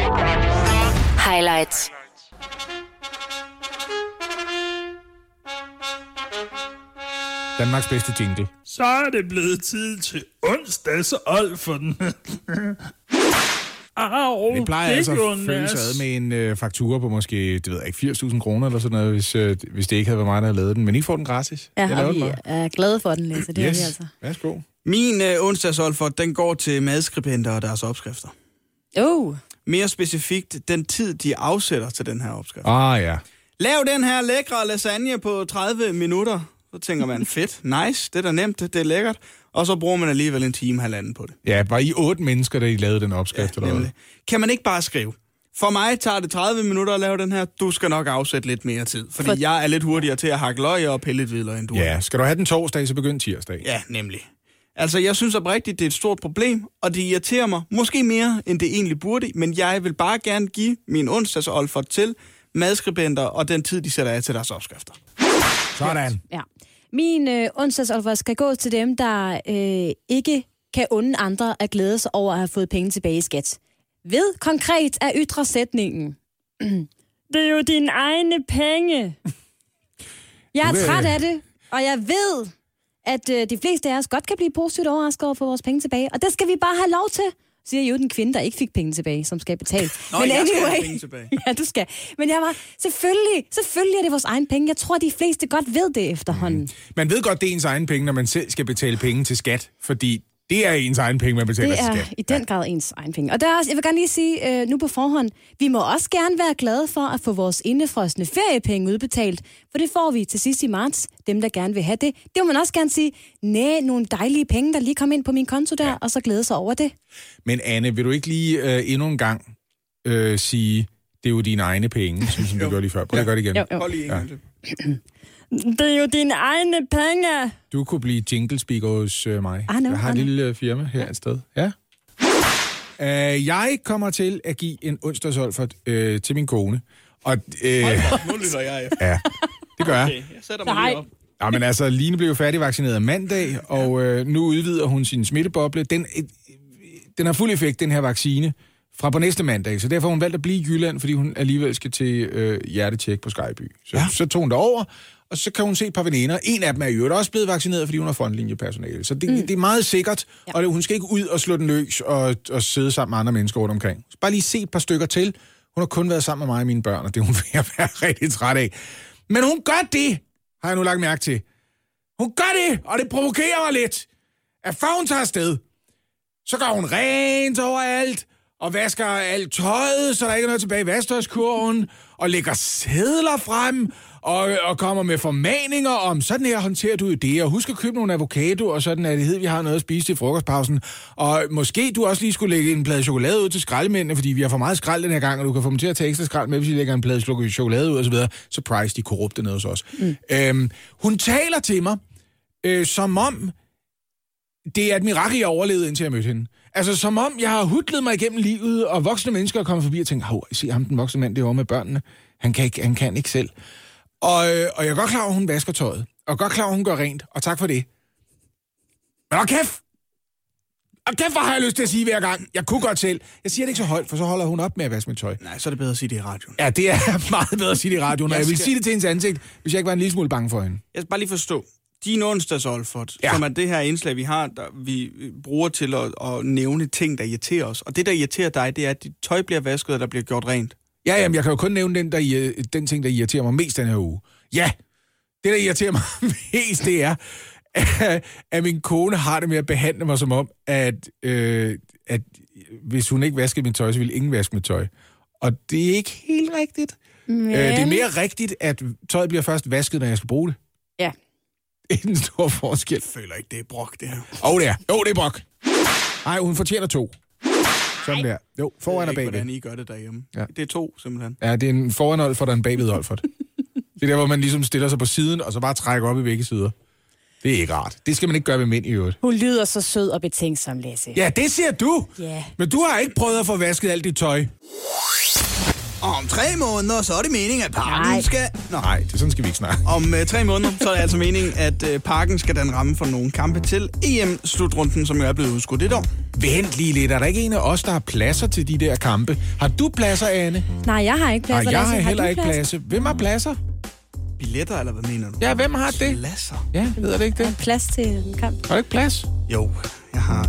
Highlights. Danmarks bedste jingle. Så er det blevet tid til onsdags old for den. Au, Det plejer altså gjorde at føles ad med en øh, faktura på måske, det ved jeg ikke, 80.000 kroner eller sådan noget, hvis, øh, hvis det ikke havde været mig, der havde lavet den. Men I får den gratis. Ja, og den vi bare. er glade for den, Lasse. Det er vi altså. Værsgo. Min øh, onsdagsolfert, den går til madskribenter og deres opskrifter. Oh, Mere specifikt, den tid, de afsætter til den her opskrift. Ah ja. Lav den her lækre lasagne på 30 minutter. Så tænker man, fedt, nice, det er da nemt, det er lækkert. Og så bruger man alligevel en time, halvanden på det. Ja, var I otte mennesker, der I lavede den opskrift? eller hvad? Nemlig. Kan man ikke bare skrive? For mig tager det 30 minutter at lave den her. Du skal nok afsætte lidt mere tid. Fordi For- jeg er lidt hurtigere til at hakke løg og pille lidt hvidløg, end du er. Ja, skal du have den torsdag, så begynd tirsdag. Ja, nemlig. Altså, jeg synes oprigtigt, det er et stort problem, og det irriterer mig måske mere, end det egentlig burde, men jeg vil bare gerne give min onsdagsolfert til madskribenter og den tid, de sætter af til deres opskrifter. Sådan. ja. Min øh, onsdagsolfer skal gå til dem, der øh, ikke kan unde andre at glæde sig over at have fået penge tilbage i skat. Ved konkret at ytre sætningen. Det er jo dine egne penge. Jeg er træt af det, og jeg ved, at øh, de fleste af os godt kan blive positivt overrasket over at få vores penge tilbage. Og det skal vi bare have lov til, siger jo den kvinde, der ikke fik penge tilbage, som skal betale. Nå, jeg skal have penge tilbage. ja, du skal. Men jeg var, selvfølgelig, selvfølgelig er det vores egen penge. Jeg tror, de fleste godt ved det efterhånden. Mm. Man ved godt, det er ens egen penge, når man selv skal betale penge til skat, fordi det er ens egen penge, man betaler Det til er skat. i den grad ens egen penge. Og der er også, jeg vil gerne lige sige øh, nu på forhånd, vi må også gerne være glade for at få vores indefrosne feriepenge udbetalt, for det får vi til sidst i marts, dem der gerne vil have det. Det må man også gerne sige, nej, nogle dejlige penge, der lige kom ind på min konto der, ja. og så glæde sig over det. Men Anne, vil du ikke lige øh, endnu en gang øh, sige, det er jo dine egne penge, som, som du gjorde lige før. Prøv at gøre det igen. Jo, jo. Hold lige en Ja. Det er jo dine egne penge. Du kunne blive jingle speaker hos øh, mig. I know, jeg har I et know. lille øh, firma her et sted. Ja. Uh, jeg kommer til at give en onsdagsolfert øh, til min kone. Og, øh, Nu lytter jeg efter. ja, det gør jeg. Okay, jeg sætter mig Nej. lige op. Ja, men altså, Line blev jo færdigvaccineret mandag, og øh, nu udvider hun sin smitteboble. Den, øh, den har fuld effekt, den her vaccine, fra på næste mandag. Så derfor har hun valgt at blive i Jylland, fordi hun alligevel skal til øh, hjertetjek på Skyby. Så, ja. så tog hun over, og så kan hun se et par veninder. En af dem er øvrigt også blevet vaccineret, fordi hun har frontlinjepersonale. Så det, mm. det er meget sikkert, ja. og det, hun skal ikke ud og slå den løs og, og sidde sammen med andre mennesker rundt omkring. Så bare lige se et par stykker til. Hun har kun været sammen med mig og mine børn, og det er hun ved at være rigtig træt af. Men hun gør det, har jeg nu lagt mærke til. Hun gør det, og det provokerer mig lidt. At før hun tager afsted, så gør hun rent overalt, og vasker alt tøjet, så der ikke er noget tilbage i vasketøjskurven, og lægger sædler frem, og, og kommer med formaninger om, sådan her håndterer du det, og husk at købe nogle avocado, og sådan er det hed, vi har noget at spise til frokostpausen. Og måske du også lige skulle lægge en plade chokolade ud til skraldemændene, fordi vi har for meget skrald den her gang, og du kan få dem til at tage ekstra skrald med, hvis vi lægger en plade chokolade ud, og så videre. Surprise, de korrupte nede hos os. Mm. Øhm, hun taler til mig, øh, som om det er et mirakel, jeg overlevede, indtil jeg mødte hende. Altså, som om jeg har hudlet mig igennem livet, og voksne mennesker er kommet forbi og tænkt, hov, se ham, den voksne mand derovre med børnene. Han kan ikke, han kan ikke selv. Og, øh, og jeg er godt klar over, at hun vasker tøjet. Og godt klar over, at hun gør rent. Og tak for det. Men og kæft! Og kæft, hvor har jeg lyst til at sige hver gang. Jeg kunne godt selv. Jeg siger det ikke så højt, for så holder hun op med at vaske mit tøj. Nej, så er det bedre at sige det i radioen. Ja, det er meget bedre at sige det i radioen, og Jeg jeg vil skal- sige det til hendes ansigt, hvis jeg ikke var en lille smule bange for hende. Jeg skal bare lige forstå. Din onsdags Olfert, Ja. som er det her indslag, vi har, der vi bruger til at, at nævne ting, der irriterer os. Og det, der irriterer dig, det er, at dit tøj bliver vasket, og der bliver gjort rent. Ja, jamen, jeg kan jo kun nævne den, der, den ting, der irriterer mig mest den her uge. Ja, det, der irriterer mig mest, det er, at min kone har det med at behandle mig som om, at, øh, at hvis hun ikke vasker mit tøj, så vil ingen vaske mit tøj. Og det er ikke helt rigtigt. Men... Øh, det er mere rigtigt, at tøjet bliver først vasket, når jeg skal bruge det. Ja. En stor forskel. Jeg føler ikke, det er brok, det her. Åh, oh, det er. Jo, det er brok. Nej, hun fortjener to. Sådan der. Jo, foran og bagved. hvordan I gør det derhjemme. Ja. Ja. Det er to, simpelthen. Ja, det er en foran Olfert og en bagved Olfert. det er der, hvor man ligesom stiller sig på siden, og så bare trækker op i begge sider. Det er ikke rart. Det skal man ikke gøre med mænd i øvrigt. Hun lyder så sød og betænksom, Lasse. Ja, det siger du. Ja. Men du har ikke prøvet at få vasket alt dit tøj. Og om tre måneder, så er det meningen, at parken Nej. skal... Nå. Nej, det sådan skal vi ikke snakke. Om øh, tre måneder, så er det altså meningen, at øh, parken skal den ramme for nogle kampe til EM-slutrunden, som jo er blevet udskudt et år. Vent lige lidt. Er der ikke en af os, der har pladser til de der kampe? Har du pladser, Anne? Nej, jeg har ikke Nej, pladser, jeg Lasse. har heller du ikke plads? pladser. Hvem har pladser? Billetter, eller hvad mener du? Ja, hvem har det? Pladser? Ja, ved det ikke Er det? der plads til en kamp? Har du ikke plads? Jo, jeg har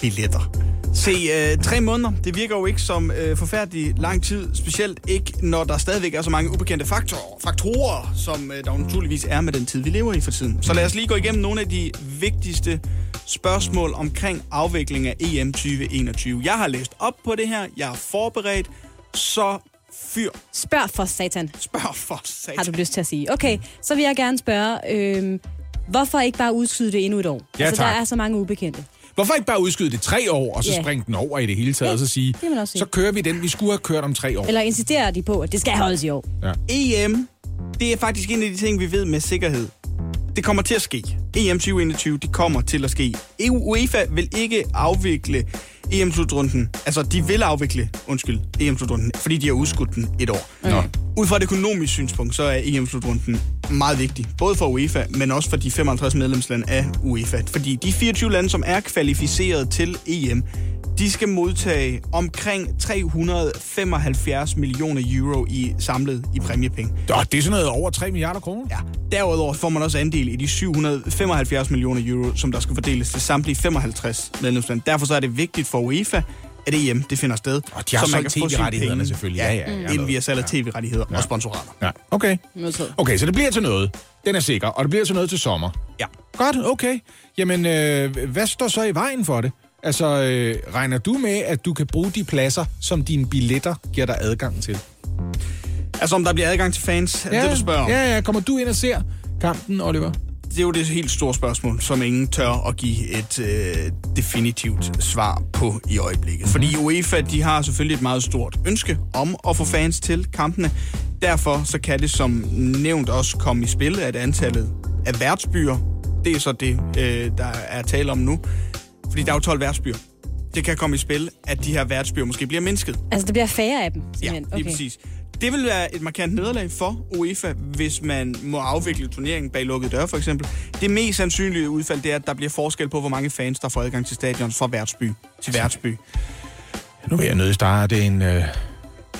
billetter. Se, øh, tre måneder, det virker jo ikke som øh, forfærdelig lang tid, specielt ikke, når der stadigvæk er så mange ubekendte faktorer, faktorer som øh, der naturligvis er med den tid, vi lever i for tiden. Så lad os lige gå igennem nogle af de vigtigste spørgsmål omkring afvikling af EM 2021. Jeg har læst op på det her, jeg er forberedt, så fyr, Spørg for satan, spørg for satan. har du lyst til at sige. Okay, så vil jeg gerne spørge, øhm, hvorfor ikke bare udskyde det endnu et år? Ja, altså, der tak. er så mange ubekendte. Hvorfor ikke bare udskyde det tre år, og så Ja. springe den over i det hele taget, Ja, og så sige, det kan man også sige. så kører vi den, vi skulle have kørt om tre år. Eller insisterer de på, at det skal holdes i år? EM, det er faktisk en af de ting, vi ved med sikkerhed. Det kommer til at ske. EM 2021, det kommer til at ske. EU UEFA vil ikke afvikle EM-slutrunden. Altså, de vil afvikle, undskyld, EM-slutrunden, fordi de har udskudt den et år. Nå. Ud fra et økonomisk synspunkt, så er EM-slutrunden meget vigtig. Både for UEFA, men også for de 55 medlemslande af UEFA. Fordi de 24 lande, som er kvalificeret til EM, de skal modtage omkring 375 millioner euro i samlet i præmiepenge. Nå, det er sådan noget over 3 milliarder kroner. Ja. Derudover får man også andel i de 775 millioner euro, som der skal fordeles til samtlige 55 medlemslande. Derfor så er det vigtigt for UEFA, at EM det finder sted. Og de har så man solgt kan TV-rettighederne selvfølgelig. Ja, ja, ja. Inden vi har salg af tv-rettigheder Ja. og sponsorater. Ja, okay. Okay, så det bliver til noget. Den er sikker, og det bliver til noget til sommer. Ja. Godt, okay. Jamen, øh, hvad står så i vejen for det? Altså, øh, regner du med, at du kan bruge de pladser, som dine billetter giver dig adgang til? Altså om der bliver adgang til fans, er det, det du spørger om? Ja, ja. Kommer du ind og ser kampen, Oliver? Det er jo det helt store spørgsmål, som ingen tør at give et øh, definitivt svar på i øjeblikket. Fordi UEFA, de har selvfølgelig et meget stort ønske om at få fans til kampene. Derfor så kan det som nævnt også komme i spil, at antallet af værtsbyer, det er så det, øh, der er tale om nu. Fordi der er jo 12 værtsbyer. Det kan komme i spil, at de her værtsbyer måske bliver mindsket. Altså, der bliver færre af dem, Ja, simpelthen. lige præcis. Det vil være et markant nederlag for UEFA, hvis man må afvikle turneringen bag lukkede døre, for eksempel. Det mest sandsynlige udfald, det er, at der bliver forskel på, hvor mange fans, der får adgang til stadion fra værtsby til værtsby. Nu vil jeg nødt starte en, øh,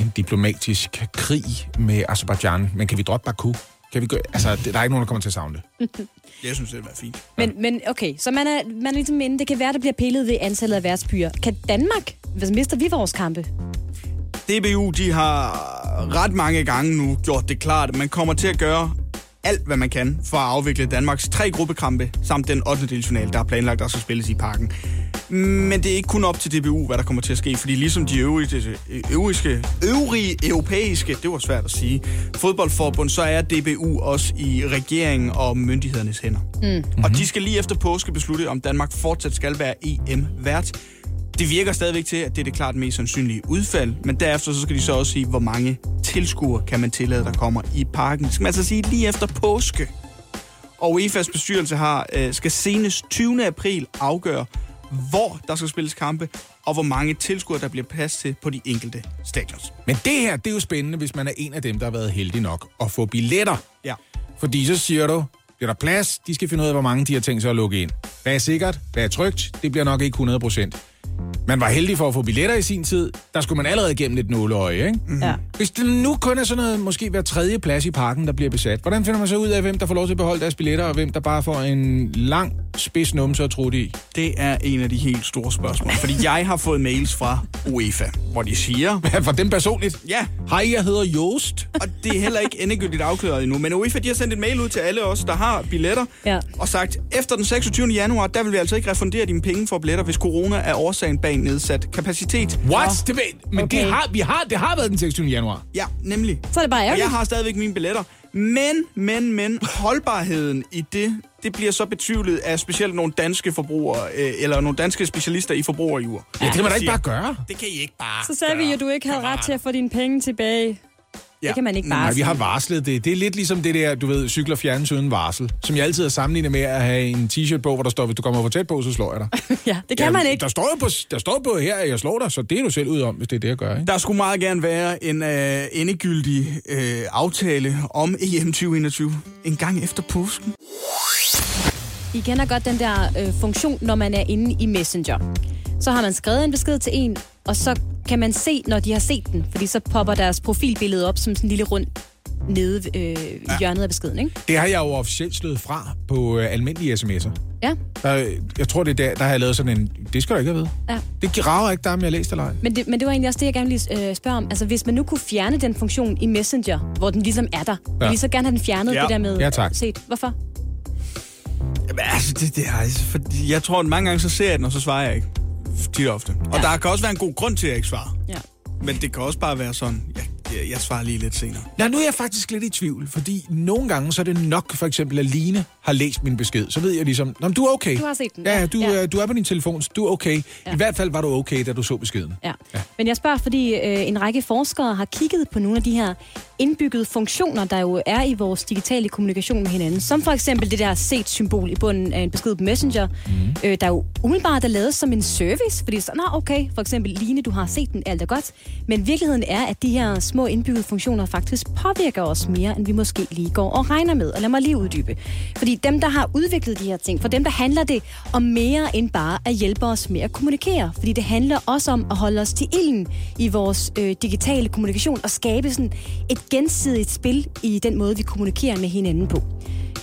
en diplomatisk krig med Azerbaijan. Men kan vi droppe Baku? Kan vi gøre? Altså, det- der er ikke nogen, der kommer til at savne det. Jeg synes, det vil være fint. Men, men okay, så man er, man er ligesom inde, det kan være, der bliver pillet ved antallet af værtsbyer. Kan Danmark, hvis mister vi vores kampe? DBU, de har ret mange gange nu gjort det klart, at man kommer til at gøre alt, hvad man kan for at afvikle Danmarks tre gruppekampe, samt den 8. delsfinal, der er planlagt, der skal spilles i parken. Men det er ikke kun op til DBU, hvad der kommer til at ske, fordi ligesom de øvrige, øvrige, øvrige europæiske, det var svært at sige, fodboldforbund, så er DBU også i regeringen og myndighedernes hænder. Mm. Og de skal lige efter påske beslutte, om Danmark fortsat skal være EM-vært. Det virker stadigvæk til, at det er det klart mest sandsynlige udfald, men derefter så skal de så også sige, hvor mange tilskuere kan man tillade, der kommer i parken. Det skal man altså sige lige efter påske. Og UEFA's bestyrelse har, øh, skal senest 20. april afgøre, hvor der skal spilles kampe, og hvor mange tilskuere, der bliver plads til på de enkelte stadions. Men det her, det er jo spændende, hvis man er en af dem, der har været heldig nok at få billetter. Ja. Fordi så siger du, bliver der plads, de skal finde ud af, hvor mange de har tænkt sig at lukke ind. Hvad er sikkert? Hvad er trygt? Det bliver nok ikke 100 procent. Man var heldig for at få billetter i sin tid. Der skulle man allerede igennem et nåleøje, ikke? Mm. Ja. Hvis det nu kun er sådan noget, måske hver tredje plads i parken, der bliver besat, hvordan finder man så ud af, hvem der får lov til at beholde deres billetter, og hvem der bare får en lang spids numse at trutte i? Det er en af de helt store spørgsmål. Fordi jeg har fået mails fra UEFA, hvor de siger... For dem personligt? Ja. Hej, jeg hedder Joost. Og det er heller ikke endegyldigt afklaret endnu. Men UEFA de har sendt en mail ud til alle os, der har billetter, Ja. og sagt, efter den 26. januar, der vil vi altså ikke refundere dine penge for billetter, hvis corona er årsagen bag nedsat kapacitet. What? Det, ved- men Okay. det, har, vi har, det har været den 26. januar. Ja, nemlig. Så er det bare Og ærgerligt. jeg har stadigvæk mine billetter. Men, men, men, holdbarheden i det, det bliver så betvivlet af specielt nogle danske forbrugere, øh, eller nogle danske specialister i forbrugerjur. Ja, det kan man da ikke bare gøre. Det kan I ikke bare Så sagde vi jo, at du ikke havde ret til at få dine penge tilbage. Ja. Det kan man ikke bare Nej, vi har varslet det. Det er lidt ligesom det der, du ved, cykler fjernes uden varsel. Som jeg altid har sammenlignet med at have en t-shirt på, hvor der står, hvis du kommer for tæt på, så slår jeg dig. Ja, det kan man ikke. Der står på, der står på her, at jeg slår dig, så det er du selv ud om, hvis det er det, jeg gør. Ikke? Der skulle meget gerne være en øh, endegyldig øh, aftale om EM 2021 en gang efter påsken. I kender godt den der øh, funktion, når man er inde i Messenger. Så har man skrevet en besked til en, og så kan man se, når de har set den, fordi så popper deres profilbillede op som sådan en lille rund nede øh, i hjørnet af beskeden, ikke? Det har jeg jo officielt slået fra på øh, almindelige sms'er. Ja, Der, jeg tror, det er der, der har jeg lavet sådan en... Det skal du ikke have ved. ja. Det graver ikke, der om jeg har læst eller ej. Men det, men det var egentlig også det, jeg gerne ville øh, spørge om. Altså, hvis man nu kunne fjerne den funktion i Messenger, hvor den ligesom er der, ja. vil I så gerne have den fjernet, Ja. det der med Ja, tak. set? Hvorfor? Jamen, altså, det, det er, altså, fordi jeg tror, at mange gange så ser jeg den, og så svarer jeg ikke. Tit ofte. Og der kan også være en god grund til, at jeg ikke svarer. Ja. Men det kan også bare være sådan, jeg, jeg, jeg svarer lige lidt senere. Ja, nu er jeg faktisk lidt i tvivl, fordi nogle gange så er det nok for eksempel, at Line har læst min besked. Så ved jeg ligesom, Nå, du er okay. Du har set den, Ja, ja. du, Ja. ja. du er på din telefon, så du er okay. Ja. I hvert fald var du okay, da du så beskeden. Ja. ja. Men jeg spørger, fordi øh, en række forskere har kigget på nogle af de her indbyggede funktioner, der jo er i vores digitale kommunikation med hinanden. Som for eksempel det der set-symbol i bunden af en besked på Messenger, mm. øh, der jo umiddelbart er lavet som en service, fordi så, nå okay, for eksempel Line, du har set den, alt er godt. Men virkeligheden er, at de her små indbyggede funktioner faktisk påvirker os mere, end vi måske lige går og regner med. Og lad mig lige uddybe. Fordi dem, der har udviklet de her ting, for dem, der handler det om mere end bare at hjælpe os med at kommunikere. Fordi det handler også om at holde os til ilden i vores øh, digitale kommunikation og skabe sådan et gensidigt spil i den måde, vi kommunikerer med hinanden på.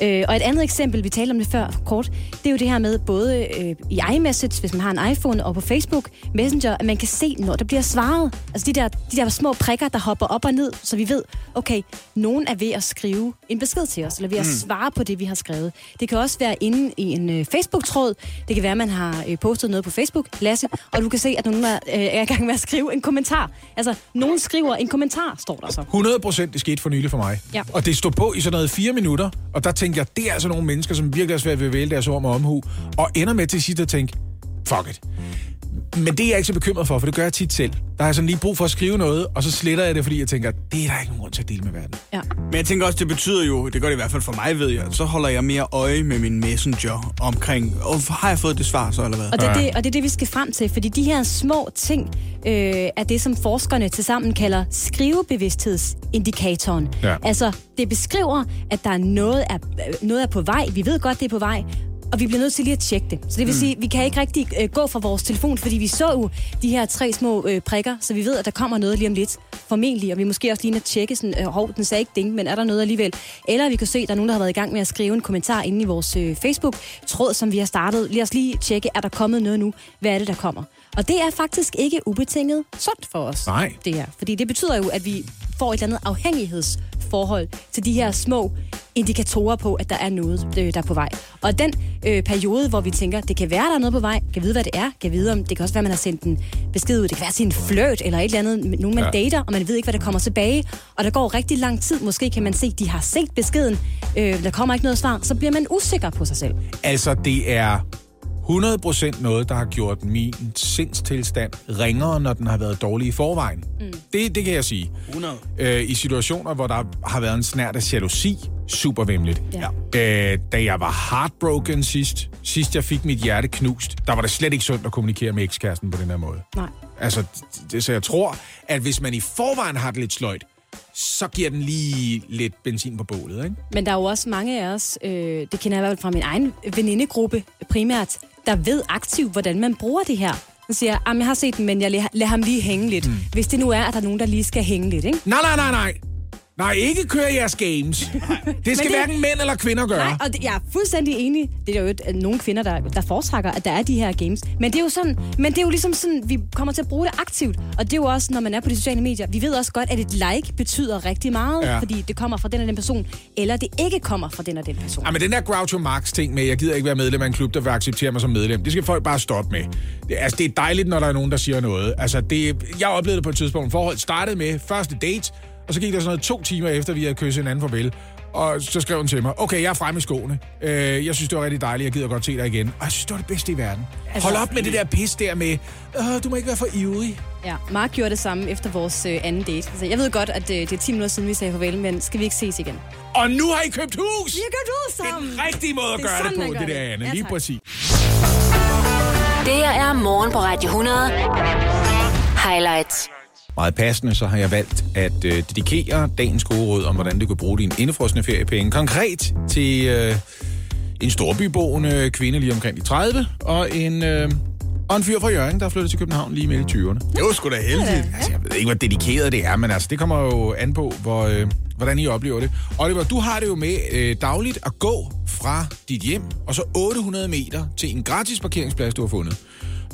Øh, og et andet eksempel, vi talte om det før kort, det er jo det her med både øh, i iMessage, hvis man har en iPhone, og på Facebook Messenger, at man kan se, når der bliver svaret. Altså de der, de der små prikker, der hopper op og ned, så vi ved, okay, nogen er ved at skrive en besked til os, eller ved at svare på det, vi har skrevet. Det kan også være inde i en øh, Facebook-tråd. Det kan være, at man har øh, postet noget på Facebook, Lasse, og du kan se, at nogen er, øh, er i gang med at skrive en kommentar. Altså, nogen skriver en kommentar, står der så. 100 procent, det skete for nylig for mig. Ja. Og det stod på i sådan noget fire minutter, og der tænkte jeg, det er altså nogle mennesker, som virkelig er svært ved at vælge deres ord med omhu, og ender med til sidst at tænke, fuck it. Men det er jeg ikke så bekymret for, for det gør jeg tit selv. Der har jeg sådan lige brug for at skrive noget, og så sletter jeg det, fordi jeg tænker, det er der ikke nogen grund til at dele med verden. Ja. Men jeg tænker også, det betyder jo, det gør det i hvert fald for mig, ved jeg, så holder jeg mere øje med min messenger omkring, og har jeg fået det svar så, eller hvad? Og det, er det, og det er det, vi skal frem til, fordi de her små ting øh, er det, som forskerne til sammen kalder skrivebevidsthedsindikatoren. Ja. Altså, det beskriver, at der er noget, er, noget er på vej. Vi ved godt, det er på vej. Og vi bliver nødt til lige at tjekke det. Så det vil mm. sige, vi kan ikke rigtig øh, gå fra vores telefon, fordi vi så jo de her tre små øh, prikker, så vi ved, at der kommer noget lige om lidt. Formentlig, og vi måske også lige at tjekke sådan, øh, hov, den sagde ikke ding, men er der noget alligevel? Eller vi kan se, at der er nogen, der har været i gang med at skrive en kommentar inde i vores øh, Facebook-tråd, som vi har startet. Lad os lige tjekke, er der kommet noget nu? Hvad er det, der kommer? Og det er faktisk ikke ubetinget sundt for os. Nej. Det her. Fordi det betyder jo, at vi får et eller andet afhængighedsforhold forhold til de her små indikatorer på, at der er noget, øh, der er på vej. Og den øh, periode, hvor vi tænker, det kan være, der er noget på vej, kan vide, hvad det er, kan vide, om det kan også være, man har sendt en besked ud, det kan være til en flirt eller et eller andet, nogen man ja. dater, og man ved ikke, hvad der kommer tilbage, og der går rigtig lang tid, måske kan man se, de har set beskeden, øh, der kommer ikke noget svar, så bliver man usikker på sig selv. Altså, det er 100% noget, der har gjort min sindstilstand ringere, når den har været dårlig i forvejen. Mm. Det, det kan jeg sige. 100. Øh, I situationer, hvor der har været en snært af jalousi, super vemmeligt. Ja. Øh, da jeg var heartbroken sidst, sidst jeg fik mit hjerte knust, der var det slet ikke sundt at kommunikere med ekskæresten på den her måde. Nej. Altså, det, så jeg tror, at hvis man i forvejen har det lidt sløjt, så giver den lige lidt benzin på bålet, ikke? Men der er jo også mange af os, øh, det kender jeg i hvert fald fra min egen venindegruppe primært, der ved aktivt, hvordan man bruger det her. Så siger jeg, "Jamen, jeg har set den, men jeg lader ham lige hænge lidt. Mm. Hvis det nu er, at der er nogen, der lige skal hænge lidt, ikke? Nej, nej, nej, nej. Nej, ikke køre jeres games. Det skal det- hverken mænd eller kvinder gøre. Nej, og det, jeg er fuldstændig enig. Det er jo et, at nogle kvinder, der, der foretrækker, at der er de her games. Men det er jo sådan, men det er jo ligesom sådan, vi kommer til at bruge det aktivt. Og det er jo også, når man er på de sociale medier. Vi ved også godt, at et like betyder rigtig meget, Ja. ja. fordi det kommer fra den og den person, eller det ikke kommer fra den og den person. Ja, men den der Groucho Marx ting med, jeg gider ikke være medlem af en klub, der vil acceptere mig som medlem, det skal folk bare stoppe med. Det, altså, det er dejligt, når der er nogen, der siger noget. Altså, det, jeg oplevede det på et tidspunkt. Forhold startede med første date, og så gik der sådan noget to timer efter, vi havde kysset hinanden farvel. Og så skrev hun til mig, okay, jeg er fremme i skoene. Øh, jeg synes, det var rigtig dejligt, jeg gider godt se dig igen. Og jeg synes, det var det bedste i verden. Altså- Hold op med det der pis der med, øh, du må ikke være for ivrig. Ja, Mark gjorde det samme efter vores øh, anden date. Altså, jeg ved godt, at øh, det er 10 minutter siden, vi sagde farvel, men skal vi ikke ses igen? Og nu har I købt hus! Vi har gjort ud Det er sammen! den rigtige måde at Det gøre det sådan, på, det gør der, det. Anne. Ja, Lige præcis. Det her er morgen på Radio 100. Highlights. Meget passende, så har jeg valgt at øh, dedikere dagens gode råd om, hvordan du kan bruge dine indefrosne feriepenge konkret til øh, en storbyboende kvinde lige omkring de 30, og en, øh, og en fyr fra Jørgen, der er flyttet til København lige midt i 20'erne. Det var sgu da heldigt. Altså, jeg ved ikke, hvor dedikeret det er, men altså, det kommer jo an på, hvor, øh, hvordan I oplever det. Oliver, du har det jo med øh, dagligt at gå fra dit hjem, og så 800 meter til en gratis parkeringsplads, du har fundet.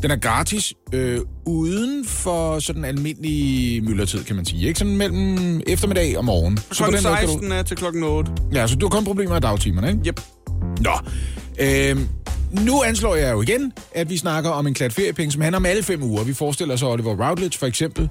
Den er gratis øh, uden for sådan almindelig myldretid, kan man sige. Ikke sådan mellem eftermiddag og morgen. på Klokken den måde kan 16 er til klokken 8. Du, ja, så du har kun problemer i dagtimerne, ikke? Yep. Nå, øh, nu anslår jeg jo igen, at vi snakker om en klat feriepenge, som handler om alle fem uger. Vi forestiller os, Oliver Routledge for eksempel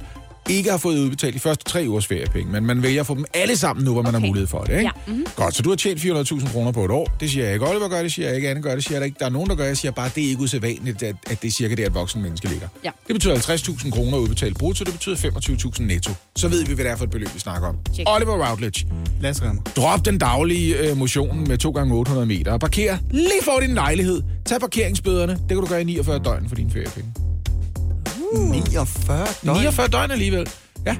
ikke har fået udbetalt de første tre ugers feriepenge, men man vælger at få dem alle sammen nu, hvor man okay. har mulighed for det. Ikke? Ja, mhm. Godt, så du har tjent 400.000 kroner på et år. Det siger jeg ikke. Oliver gør det, siger jeg ikke. Anne gør det, siger jeg ikke. Der er nogen, der gør det. Jeg siger bare, at det er ikke usædvanligt, at, at det er cirka der, et voksen menneske ligger. Ja. Det betyder 50.000 kroner udbetalt brutto, det betyder 25.000 netto. Så ved vi, hvad det er for et beløb, vi snakker om. Check. Oliver Routledge, Lad os ramme. Drop den daglige øh, motion med 2 gange 800 meter og parker lige for din lejlighed. Tag parkeringsbøderne. Det kan du gøre i 49 døgn for dine feriepenge. 49 døgn. 49 døgn alligevel. Ja.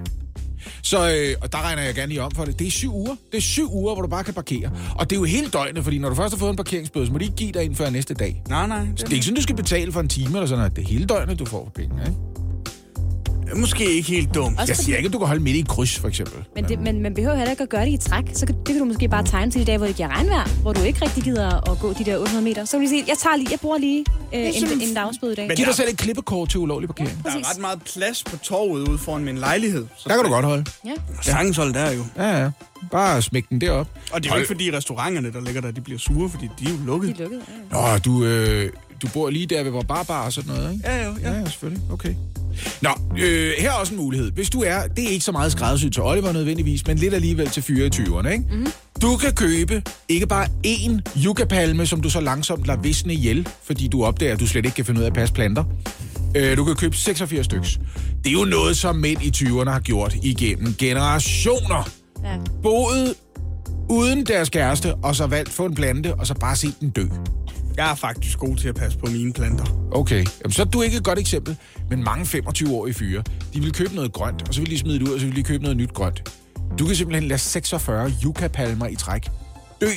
Så, øh, og der regner jeg gerne lige om for det. Det er syv uger. Det er syv uger, hvor du bare kan parkere. Og det er jo hele døgnet, fordi når du først har fået en parkeringsbøde, så må de ikke give dig en før næste dag. Nej, nej. Det er ikke sådan, du skal betale for en time eller sådan noget. Det er hele døgnet, du får for penge, ikke? Er måske ikke helt dumt. Også Jeg siger ikke, at du kan holde midt i et kryds, for eksempel. Men, det, men man behøver heller ikke at gøre det i træk. Så kan, det kan du måske bare tegne til de dage, hvor det giver regnvejr, hvor du ikke rigtig gider at gå de der 800 meter. Så vil jeg sige, jeg, tager lige, jeg bruger lige øh, en, en dagsbøde i dag. Men Giv dig selv et klippekort til ulovlig parkering. Der er ret meget plads på torvet ude foran min lejlighed. Så Der kan du godt holde. Ja. Sagtens holde der jo. Ja, ja. Bare smæk den derop. Og det er jo ikke fordi restauranterne, der ligger der, de bliver sure, fordi de er jo lukket. De er lukket. Ja. Nå, du, øh, du bor lige der ved hvor barbar og sådan noget, ikke? Ja, jo, ja. Ja, ja selvfølgelig. Okay. Nå, øh, her er også en mulighed. Hvis du er, det er ikke så meget skræddersyet til Oliver nødvendigvis, men lidt alligevel til fyre i 20'erne, ikke? Mm-hmm. Du kan købe ikke bare én yucca-palme, som du så langsomt lader visne ihjel, fordi du opdager, at du slet ikke kan finde ud af at passe planter. Øh, du kan købe 86 styks. Det er jo noget, som mænd i 20'erne har gjort igennem generationer. Ja. Boet uden deres kæreste, og så valgt få en plante, og så bare se den dø. Jeg er faktisk god til at passe på mine planter. Okay, Jamen, så er du ikke et godt eksempel, men mange 25-årige fyre, de vil købe noget grønt, og så vil de smide det ud, og så vil de købe noget nyt grønt. Du kan simpelthen lade 46 yucca-palmer i træk dø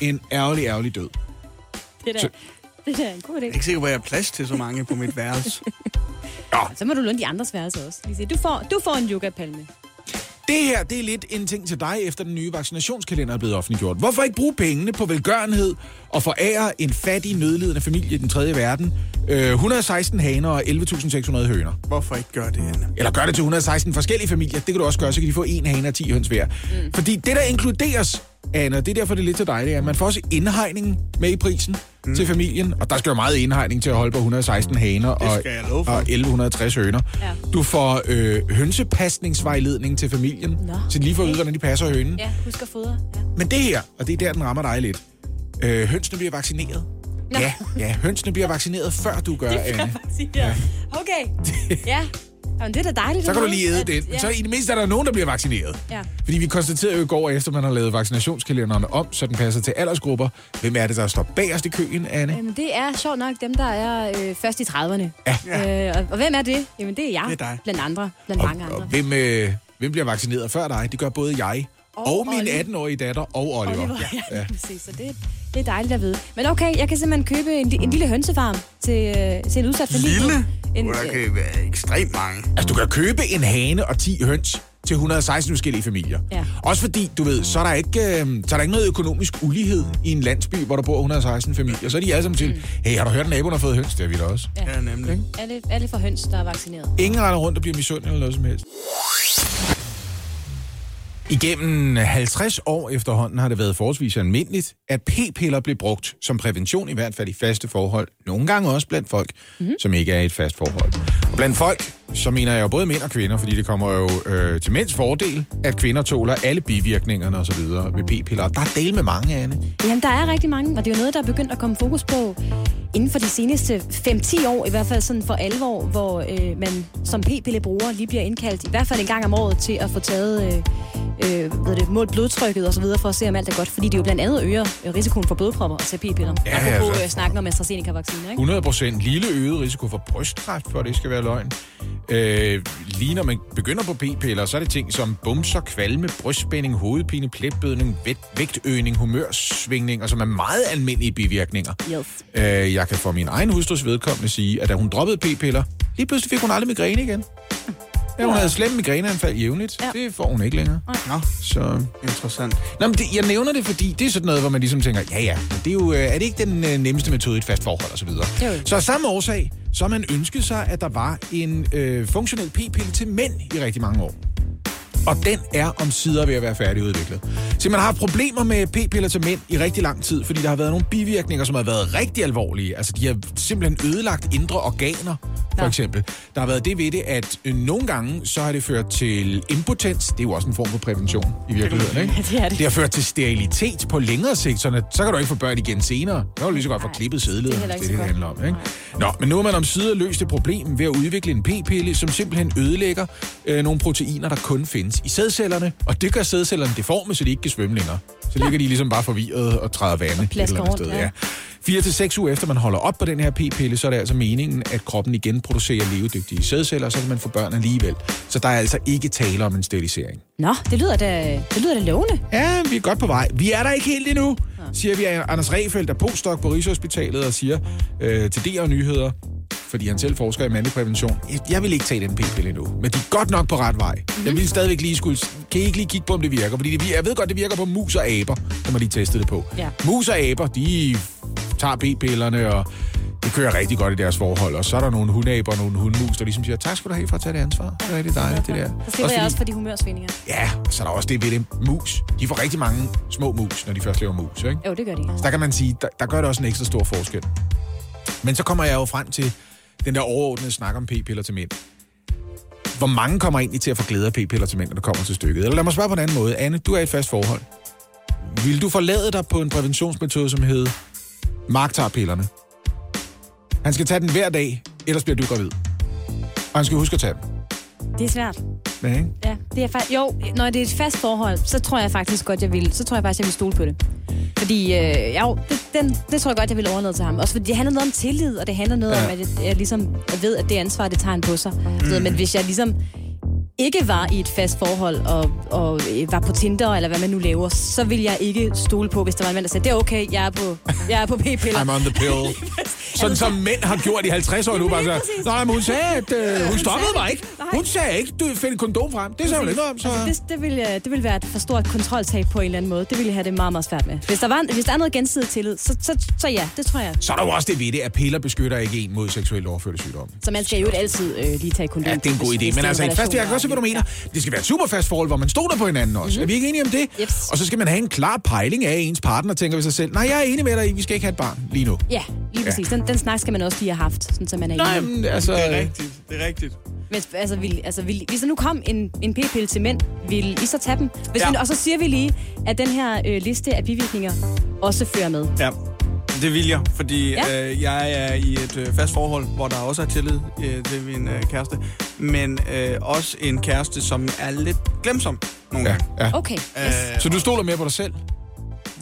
en ærgerlig, ærgerlig død. Det, der, Så- det der er en god idé. Jeg er ikke sikker på, at jeg har plads til så mange på mit værelse. Så må du låne de andres værelse også. Lige Du får, du får en yoga-palme. Det her, det er lidt en ting til dig, efter den nye vaccinationskalender er blevet offentliggjort. Hvorfor ikke bruge pengene på velgørenhed og forære en fattig, nødlidende familie i den tredje verden øh, 116 haner og 11.600 høner? Hvorfor ikke gøre det, Anne? Eller gør det til 116 forskellige familier. Det kan du også gøre, så kan de få en hane og 10 høns hver. Mm. Fordi det, der inkluderes, Anna, det er derfor, det er lidt til dig, det er, at man får også indhegning med i prisen mm. til familien. Og der skal jo meget indhegning til at holde på 116 haner og, og 1160 høner. Ja. Du får øh, hønsepasningsvejledning til familien, Nå. så de lige får ud, hvordan de passer hønen. Ja, husk at fodre. Ja. Men det her, og det er der, den rammer dig lidt. Øh, hønsene bliver vaccineret. Nå. Ja, ja, hønsene bliver vaccineret, før du gør, Anne. Ja. Okay. Ja. Jamen, det er da dejligt. Så kan du lige æde den. Ja. Så i det mindste er der nogen, der bliver vaccineret. Ja. Fordi vi konstaterede jo i går, efter man har lavet vaccinationskalenderen om, så den passer til aldersgrupper. Hvem er det, der står bagerst i køen, Anne? Jamen, det er sjovt nok dem, der er øh, først i 30'erne. Ja. Øh, og, og hvem er det? Jamen, det er jeg. Det er dig. Blandt andre. Blandt Og, mange og andre. hvem, øh, hvem bliver vaccineret før dig? Det gør både jeg og, Og og min Oliver. 18-årige datter og Oliver. Oliver. Ja, ja. præcis. Så det, det er dejligt at vide. Men okay, jeg kan simpelthen købe en, en lille hønsefarm til, øh, til en udsat familie. Lille? En, Der øh, kan være ekstremt mange. Altså, du kan købe en hane og 10 høns til 116 forskellige familier. Ja. Også fordi, du ved, så er, der ikke, øh, så er der ikke noget økonomisk ulighed i en landsby, hvor der bor 116 familier. Så er de alle sammen til, hey, har du hørt, at naboen har fået høns? Det har vi da også. Ja. Ja, nemlig. alle, alle for høns, der er vaccineret. Ingen render rundt og bliver misundelig eller noget som helst. Igennem 50 år efterhånden har det været forholdsvis almindeligt, at p-piller blev brugt som prævention, i hvert fald i faste forhold. Nogle gange også blandt folk, mm-hmm. som ikke er i et fast forhold. Og blandt folk, så mener jeg jo både mænd og kvinder, fordi det kommer jo øh, til mænds fordel, at kvinder tåler alle bivirkningerne osv. ved p-piller. Og Der er del med mange, Anne. Jamen, der er rigtig mange, og det er jo noget, der er begyndt at komme fokus på inden for de seneste 5-10 år, i hvert fald sådan for alvor, hvor øh, man som p-pillebruger lige bliver indkaldt, i hvert fald en gang om året, til at få taget øh, øh, er det, målt blodtrykket og så videre, for at se, om alt er godt. Fordi det jo blandt andet øger øh, risikoen for blodpropper at tage p-piller. Ja, Apropos altså. øh, snakken om AstraZeneca-vacciner, ikke? 100 procent lille øget risiko for brystkræft, for det skal være løgn. Øh, lige når man begynder på p-piller, så er det ting som bumser, kvalme, brystspænding, hovedpine, pletbødning, vægt, vægtøgning, humørsvingninger, som er meget almindelige bivirkninger. Yes. Øh, jeg kan for min egen hustrus vedkommende sige, at da hun droppede p-piller, lige pludselig fik hun aldrig migræne igen. Ja, hun havde slemme migræneanfald jævnligt. Ja. Det får hun ikke længere. Nå, Så... interessant. Nå, men det, jeg nævner det, fordi det er sådan noget, hvor man ligesom tænker, ja ja, det er, jo, øh, er det ikke den øh, nemmeste metode i et fast forhold osv.? Jo. Så af samme årsag, så man ønsket sig, at der var en øh, funktionel p-pille til mænd i rigtig mange år. Og den er om sider ved at være færdigudviklet. Så man har haft problemer med p-piller til mænd i rigtig lang tid, fordi der har været nogle bivirkninger, som har været rigtig alvorlige. Altså, de har simpelthen ødelagt indre organer, for Ja. eksempel. Der har været det ved det, at øh, nogle gange, så har det ført til impotens. Det er jo også en form for prævention i virkeligheden, ikke? Det er det. Det har ført til sterilitet på længere sigt, så, så kan du ikke få børn igen senere. Kan du lige så godt Nej, klippet det er ikke det er det, det handler om. Ikke? Nå, men nu har man om sider løst det problem ved at udvikle en p-pille, som simpelthen ødelægger øh, nogle proteiner, der kun findes i sædcellerne. Og det gør sædcellerne deforme, så de ikke kan svømme længere. Så ligger de ligesom bare forvirret og træder vande et eller andet sted. ja. Ja. 4 til seks uger efter man holder op på den her p-pille, så er det altså meningen, at kroppen igen producerer levedygtige sædceller, og så kan man få børn alligevel. Så der er altså ikke tale om en sterilisering. Nå, det lyder da, det lyder da lovende. Ja, vi er godt på vej. Vi er der ikke helt endnu, siger vi. Anders Refeldt er postdoc på Rigshospitalet og siger øh, til DR Nyheder, fordi han selv forsker i mandlig prævention. Jeg, vil ikke tage den p-pille endnu, men de er godt nok på ret vej. Mm. Jeg vil stadigvæk lige skulle... Kan I ikke lige kigge på, om det virker? Fordi det, jeg ved godt, det virker på mus og aber, når man lige testede det på. Ja. Mus og aber, de tager p-pillerne, og det kører rigtig godt i deres forhold. Og så er der nogle hundaber og nogle hundmus, der ligesom siger, tak skal du have for at tage det ansvar. Det er rigtig dejligt, det der. Så slipper Også jeg fordi- også for de humørsvingninger. Ja, så er der også det ved det. Mus. De får rigtig mange små mus, når de først laver mus, ikke? Jo, det gør de. Så der kan man sige, der, der gør det også en ekstra stor forskel. Men så kommer jeg jo frem til den der overordnede snak om p-piller til mænd. Hvor mange kommer egentlig til at få glæde af p-piller til mænd, når det kommer til stykket? Eller lad mig spørge på en anden måde. Anne, du er i et fast forhold. Vil du forlade dig på en præventionsmetode, som hedder Mark tager pillerne? Han skal tage den hver dag, ellers bliver du gravid. Og han skal huske at tage den. Det er svært. Ja, ikke? Ja, det er fa- jo, når det er et fast forhold, så tror jeg faktisk godt, jeg vil, så tror jeg faktisk, jeg vil stole på det. Fordi, øh, jo, det, den, det tror jeg godt, jeg vil overlade til ham. Også fordi det handler noget om tillid, og det handler noget Ja. ja. om, at jeg, jeg ligesom jeg ved, at det ansvar, det tager han på sig. Mm. Men hvis jeg ligesom ikke var i et fast forhold, og, og øh, var på Tinder, eller hvad man nu laver, så vil jeg ikke stole på, hvis der var en mand, der sagde, det er okay, jeg er på, jeg er på p-piller. I'm on the pill. Sådan som mænd har gjort i 50 år nu. Bare så. Nej, men hun sagde, at øh, hun stoppede mig ikke. Hun sagde ikke, du find kondom frem. Det sagde hun ikke om, så... Altså, det, det, vil, øh, det vil være et for stort kontroltab på en eller anden måde. Det vil jeg have det meget, meget svært med. Hvis der, var, hvis der er noget gensidig tillid, så, så, så ja, det tror jeg. Så er der jo også det ved det, at piller beskytter ikke en mod seksuelt overførte sygdomme. Så man skal jo altid øh, lige tage kondom. Ja, det er en god idé. Men altså, en fast, jeg kan godt se, hvad du mener. Det skal være et super fast forhold, hvor man stoler på hinanden også. Mm-hmm. Er vi ikke enige om det? Jeps. Og så skal man have en klar pejling af, ens partner tænker ved sig selv, nej, jeg er enig med dig, vi skal ikke have et barn lige nu. Ja, lige præcis. Den, den snak skal man også lige have haft, sådan, så man er Nej, men altså... Det er rigtigt, det er rigtigt. Hvis, altså, vil, altså, vil, hvis der nu kom en, en p-pille til mænd, vil I så tage dem? Hvis Ja. vi, og så siger vi lige, at den her øh, liste af bivirkninger også fører med. Ja, det vil jeg, fordi Ja. ja. øh, jeg er i et øh, fast forhold, hvor der også er tillid øh, til min øh, kæreste, men øh, også en kæreste, som er lidt glemsom nogle Ja, gange. ja. Okay, yes. Øh, Så du stoler mere på dig selv?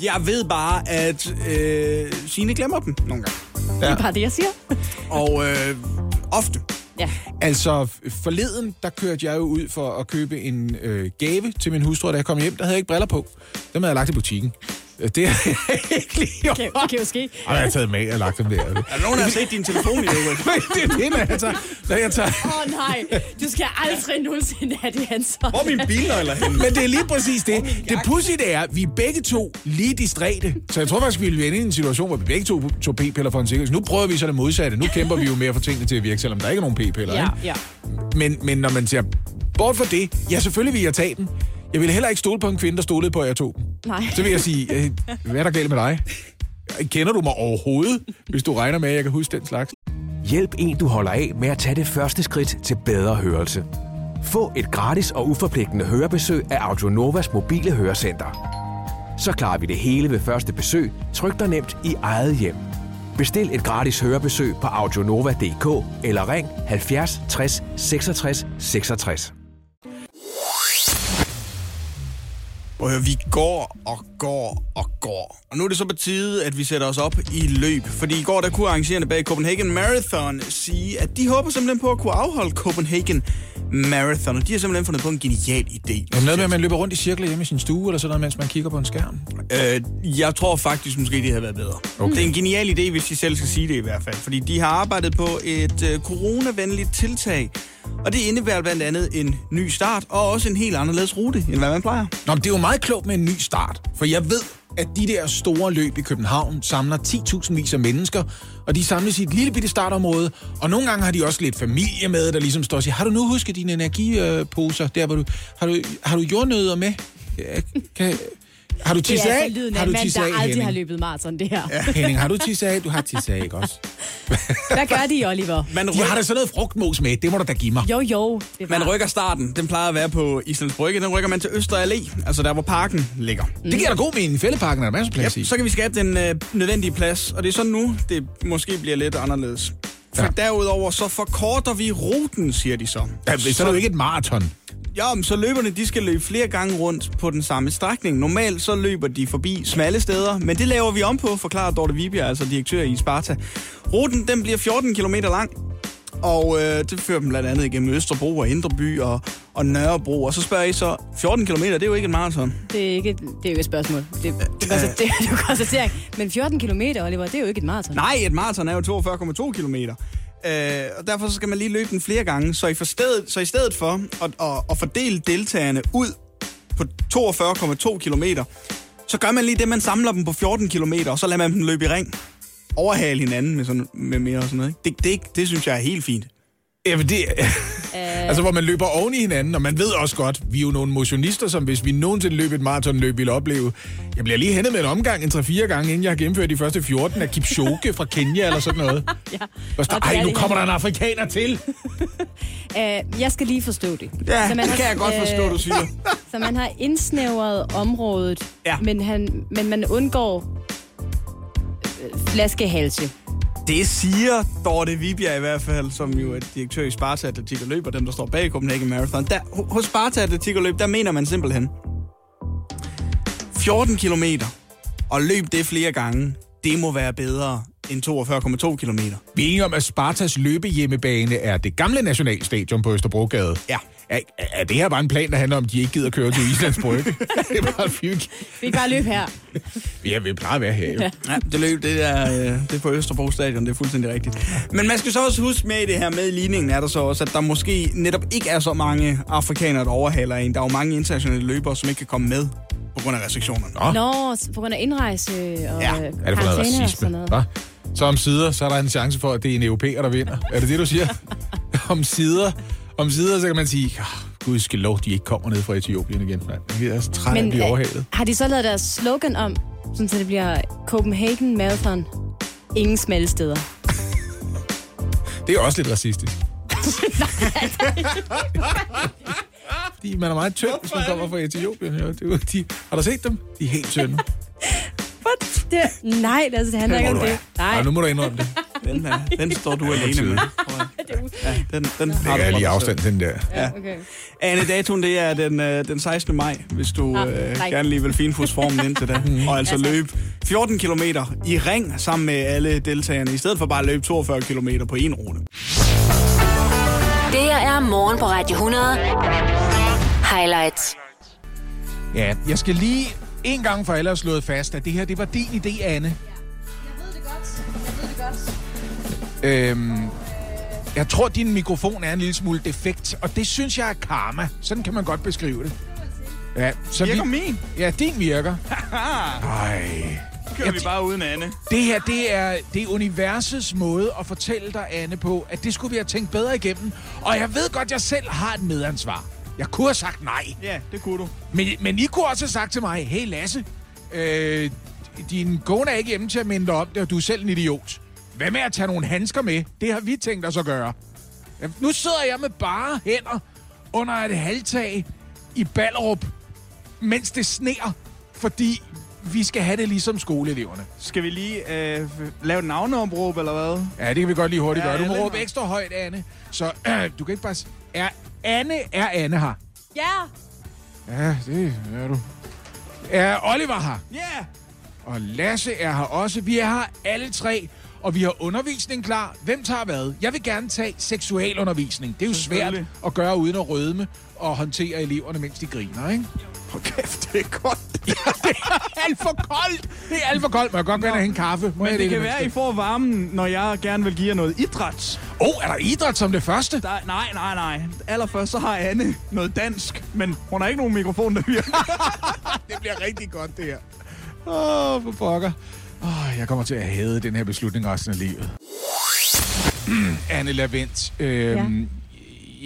Jeg ved bare, at øh, Signe glemmer dem nogle gange. Det er bare det, jeg siger. Og øh, ofte. Ja. Altså, forleden, der kørte jeg jo ud for at købe en øh, gave til min hustru, da jeg kom hjem. Der havde jeg ikke briller på. Dem havde jeg lagt i butikken. Øh, Det har jeg ikke lige. Det, det kan jo ske. Ej, jeg har taget med og lagt dem der. Er der nogen, der har set din telefon i? Men det er det, når jeg tager... Når jeg tager Åh oh, nej, du skal aldrig nogensinde have det ansvar. Hvor er min bilnøgler henne? Men det er lige præcis det. Det pudsige det er, at vi er begge to lige distræte. Så jeg tror faktisk, vi ville ende i en situation, hvor vi begge to tog p-piller for en sikkerhed. Nu prøver vi så det modsatte. Nu kæmper vi jo mere for tingene til at virke, selvom der ikke er nogen p-piller. Ja, ikke? ja. Men, men når man ser bort fra det, ja, selvfølgelig vil jeg tage dem. Jeg ville heller ikke stole på en kvinde, der stolede på, at jeg tog dem. Nej. Så vil jeg sige, øh, hvad er der galt med dig? Kender du mig overhovedet, hvis du regner med, at jeg kan huske den slags? Hjælp en, du holder af med at tage det første skridt til bedre hørelse. Få et gratis og uforpligtende hørebesøg af Audionovas mobile hørecenter. Så klarer vi det hele ved første besøg, tryk dig nemt i eget hjem. Bestil et gratis hørebesøg på audionova.dk eller ring 70 60 66 66. Prøv at høre, vi går og går og går. Og nu er det så på tide, at vi sætter os op i løb. Fordi i går, der kunne arrangørerne bag Copenhagen Marathon sige, at de håber simpelthen på at kunne afholde Copenhagen Marathon. Og de har simpelthen fundet på en genial idé. Er noget med, at man løber rundt i cirkler hjemme i sin stue, eller sådan noget, mens man kigger på en skærm? Øh, jeg tror faktisk måske, det havde været bedre. Okay. Det er en genial idé, hvis de selv skal sige det i hvert fald. Fordi de har arbejdet på et øh, coronavenligt tiltag. Og det indebærer blandt andet en ny start, og også en helt anderledes rute, end hvad man plejer. Nå, men det er jo meget klogt med en ny start, for jeg ved, at de der store løb i København samler 10.000 vis af mennesker, og de samles i et lille bitte startområde, og nogle gange har de også lidt familie med, der ligesom står og siger, har du nu husket dine energiposer, der hvor du, har du, har du jordnødder med? Ja, Kan, har du Det er tisset af? altså lyden af Har en du mand, der af, aldrig har løbet maraton, det her. Ja. Henning, har du tisset af? Du har tisset af, ikke også? Hvad gør de, Oliver? Man, De ryk, har da sådan noget frugtmos med, det må du da give mig. Jo, jo. Det var. man rykker starten. Den plejer at være på Islands Brygge. Den rykker man til Øster Allé, altså der, hvor parken ligger. Det giver da god mening. I fældeparken er der masser af plads i. Yep, så kan vi skabe den øh, nødvendige plads, og det er så nu, det måske bliver lidt anderledes. For Ja. derudover, så forkorter vi ruten, siger de så. Ja, så er det jo ikke et maraton. Ja, men så løberne, de skal løbe flere gange rundt på den samme strækning. Normalt så løber de forbi smalle steder, men det laver vi om på, forklarer Dorte Vibjerg, altså direktør i Sparta. Ruten, den bliver 14 km lang, og øh, det fører dem blandt andet igennem Østerbro og Indreby og, og Nørrebro. Og så spørger I så, 14 km, det er jo ikke en maraton. Det er, ikke, et- det er jo ikke et spørgsmål. Det, det, det, er, det er jo konstatering. Men 14 km, Oliver, det er jo ikke et maraton. Nej, et maraton er jo 42,2 km. Øh, og derfor så skal man lige løbe den flere gange. Så i, for stedet, så i stedet for at, at, at fordele deltagerne ud på 42,2 km, så gør man lige det, man samler dem på 14 km, og så lader man dem løbe i ring. Overhale hinanden med, sådan, med mere og sådan noget. ikke? Det, det, det synes jeg er helt fint. Jamen det, altså hvor man løber oven i hinanden, og man ved også godt, vi er jo nogle motionister, som hvis vi nogensinde løb et maratonløb, ville opleve. Jeg bliver lige hentet med en omgang en 3-4 gange, inden jeg har gennemført de første 14 af Kipchoge fra Kenya eller sådan noget. Ja. Det Ej, nu kommer der en afrikaner til. Uh, jeg skal lige forstå det. Ja, Så man det har- kan jeg godt forstå, øh, du siger. Så man har indsnævret området, Ja. men, han, men man undgår øh, flaskehalse. Det siger Dorte Vibjerg i hvert fald, som jo er direktør i Sparta Atletik og Løb, og dem, der står bag Copenhagen Marathon. Der, ho- hos Sparta Atletik og Løb, der mener man simpelthen 14 km og løb det flere gange, det må være bedre end 42,2 km. Vi er enige om, at Spartas løbehjemmebane er det gamle nationalstadion på Østerbrogade. Ja. Er, er det her bare en plan, der handler om, at de ikke gider køre til Islands Brygge? det er bare fyrk. Vi kan bare løbe her. Ja, vi plejer at være her jo. Ja. Ja, det løb, det er, øh, det er på Østerbro Stadion, det er fuldstændig rigtigt. Men man skal så også huske med i det her, med ligningen er der så også, at der måske netop ikke er så mange afrikanere, der overhaler en. Der er jo mange internationale løbere, som ikke kan komme med på grund af restriktionerne. Nå. Nå, på grund af indrejse og Ja. Er det for noget karantæne og sådan racisme? noget. Hva? Så om sider, så er der en chance for, at det er en europæer, der vinder. Er det det, du siger? om sider, om sider, så kan man sige, oh, gud skal lov, de ikke kommer ned fra Etiopien igen. mand. Jeg er så træt af at blive øh, overhalet. har de så lavet deres slogan om, sådan så det bliver Copenhagen Marathon? Ingen smalle steder. Det er også lidt racistisk. Fordi man er meget tynd, hvis man kommer fra Etiopien. Jo, de, har du set dem? De er helt tynde. What? Det, nej, det, altså, det handler ikke om det. er. Nej. Ja, nu må du indrømme det. Den, er, den står du alene med. jeg. Ja, den, den har Det du er lige afstand til den der. Ja. Okay. Anne, datoen det er den, øh, den 16. maj, hvis du Ah, øh, nej. gerne lige vil finpudse formen ind til det. Og altså løbe 14 km i ring sammen med alle deltagerne, i stedet for bare at løbe 42 km på en rute. Det her er morgen på Radio 100. Highlights. Ja, jeg skal lige en gang for alle have slået fast, at det her, det var din idé, Anne. Øhm, jeg tror, din mikrofon er en lille smule defekt, og det synes jeg er karma. Sådan kan man godt beskrive det. Ja, så Virker vi, min? Ja, din virker. Ej. Kører vi bare uden Anne. Det her, det er, det er universets måde at fortælle dig, Anne, på, at det skulle vi have tænkt bedre igennem. Og jeg ved godt, at jeg selv har et medansvar. Jeg kunne have sagt nej. Ja, det kunne du. Men, men I kunne også have sagt til mig, hey Lasse, øh, din kone er ikke hjemme til at minde dig om det, og du er selv en idiot. Hvad med at tage nogle handsker med? Det har vi tænkt os at gøre. Ja, nu sidder jeg med bare hænder under et halvtag i Ballerup, mens det sner, fordi vi skal have det ligesom skoleeleverne. Skal vi lige øh, lave et navneopråb, eller hvad? Ja, det kan vi godt lige hurtigt Ja, gøre. Du må råbe ekstra højt, Anne. Så øh, du kan ikke bare... Er Anne, er Anne her? Ja. Ja, det er du. Er Oliver her? Ja! Yeah! Og Lasse er her også. Vi er her alle tre, og vi har undervisning klar. Hvem tager hvad? Jeg vil gerne tage seksualundervisning. Det er jo svært at gøre uden at rødme og håndtere eleverne, mens de griner, ikke? Hold kæft, det er godt. Ja, det er alt for koldt. Det er alt for koldt. Må jeg godt gå ind og hente en kaffe? Må Men jeg det kan i være, I får varmen, når jeg gerne vil give jer noget idræt. Åh, oh, er der idræt som det første? Der, nej, nej, nej. Allerførst så har Anne noget dansk, men hun har ikke nogen mikrofon, der virker. Det bliver rigtig godt, det her. Åh, oh, for pokker. Oh, jeg kommer til at hade den her beslutning resten af livet. Anne Lavendt, øhm,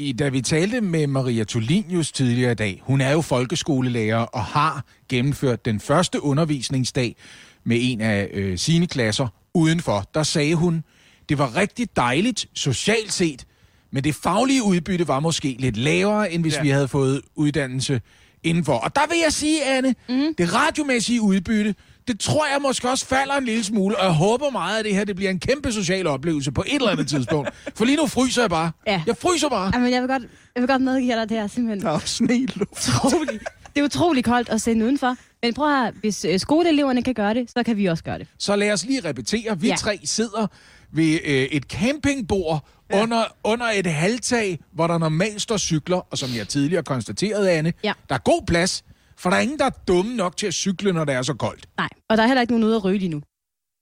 i, da vi talte med Maria Tolinius tidligere i dag, hun er jo folkeskolelærer og har gennemført den første undervisningsdag med en af øh, sine klasser udenfor. Der sagde hun, det var rigtig dejligt socialt set, men det faglige udbytte var måske lidt lavere, end hvis ja. Vi havde fået uddannelse indenfor. Og der vil jeg sige, Anne, mm. det radiomæssige udbytte, det tror jeg måske også falder en lille smule, og jeg håber meget, at det her det bliver en kæmpe social oplevelse på et eller andet tidspunkt. For lige nu fryser jeg bare. Ja. Jeg fryser bare. Jamen, jeg vil godt, jeg vil godt medgive dig det her simpelthen. Der er sne i utroligt. Det er utrolig koldt at sende udenfor. Men prøv at høre, hvis øh, skoleeleverne kan gøre det, så kan vi også gøre det. Så lad os lige repetere. Vi. Ja. tre sidder ved øh, et campingbord ja. under, under et halvtag, hvor der normalt står cykler, og som jeg tidligere konstaterede, Anne, Ja. der er god plads, for der er ingen, der er dumme nok til at cykle, når det er så koldt. Nej, og der er heller ikke nogen ude at ryge lige nu.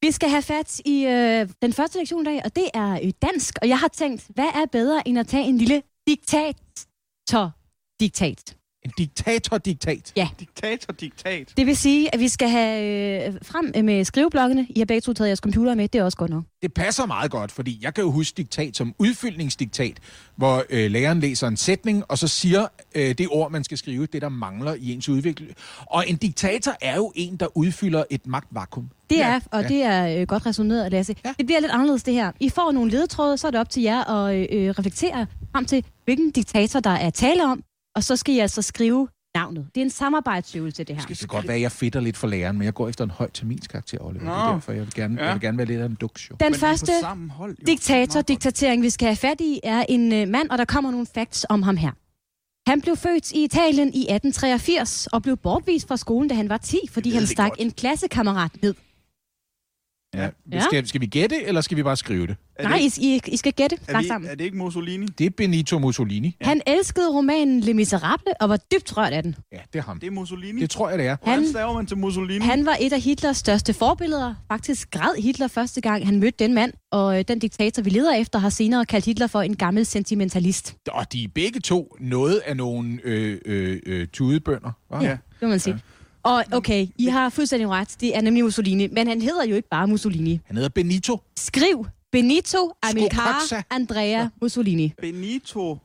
Vi skal have fat i øh, den første lektion i dag, og det er øh, dansk. Og jeg har tænkt, hvad er bedre end at tage en lille diktator-diktat? En diktator-diktat. Ja, Diktator, diktat. det vil sige, at vi skal have øh, frem med skriveblokkene. I har begge to taget jeres computer med, det er også godt nok. Det passer meget godt, fordi jeg kan jo huske diktat som udfyldningsdiktat, hvor øh, læreren læser en sætning, og så siger øh, det ord, man skal skrive, det der mangler i ens udvikling. Og en diktator er jo en, der udfylder et magtvakuum. Det Ja, er, og ja. det er øh, godt resoneret, Lasse. Ja. Ja. Det bliver lidt anderledes, det her. I får nogle ledetråde, så er det op til jer at øh, øh, reflektere frem til, hvilken diktator, der er tale om, og så skal I altså skrive navnet. Det er en samarbejdsøvelse, det her. Det kan godt være, at jeg fedter lidt for læreren, men jeg går efter en høj terminskarakter, Oliver. Det er Nå. derfor, jeg vil gerne, Ja. jeg vil gerne være lidt af en duks, jo. Den Men første hold, jo. diktator-diktatering, vi skal have fat i, er en øh, mand, og der kommer nogle facts om ham her. Han blev født i Italien i 1883 og blev bortvist fra skolen, da han var 10, fordi han stak godt. en klassekammerat ned. Ja. Ja. Skal, skal vi gætte, eller skal vi bare skrive det? Er Nej, det, I, I, I skal gætte er, vi, sammen. er det ikke Mussolini? Det er Benito Mussolini. Ja. Han elskede romanen Le Miserable og var dybt rørt af den. Ja, det er ham. Det er Mussolini. Det tror jeg, det er. Hvordan Han- staver man til Mussolini? Han var et af Hitlers største forbilleder. Faktisk græd Hitler første gang, han mødte den mand, og øh, den diktator, vi leder efter, har senere kaldt Hitler for en gammel sentimentalist. Og de er begge to noget af nogle øh, øh, øh, tudebønder. hva? Ja. Det må man sige. Og okay, I har fuldstændig ret. Det er nemlig Mussolini, men han hedder jo ikke bare Mussolini. Han hedder Benito. Skriv Benito Amilcar Scorazza. Andrea Mussolini. Benito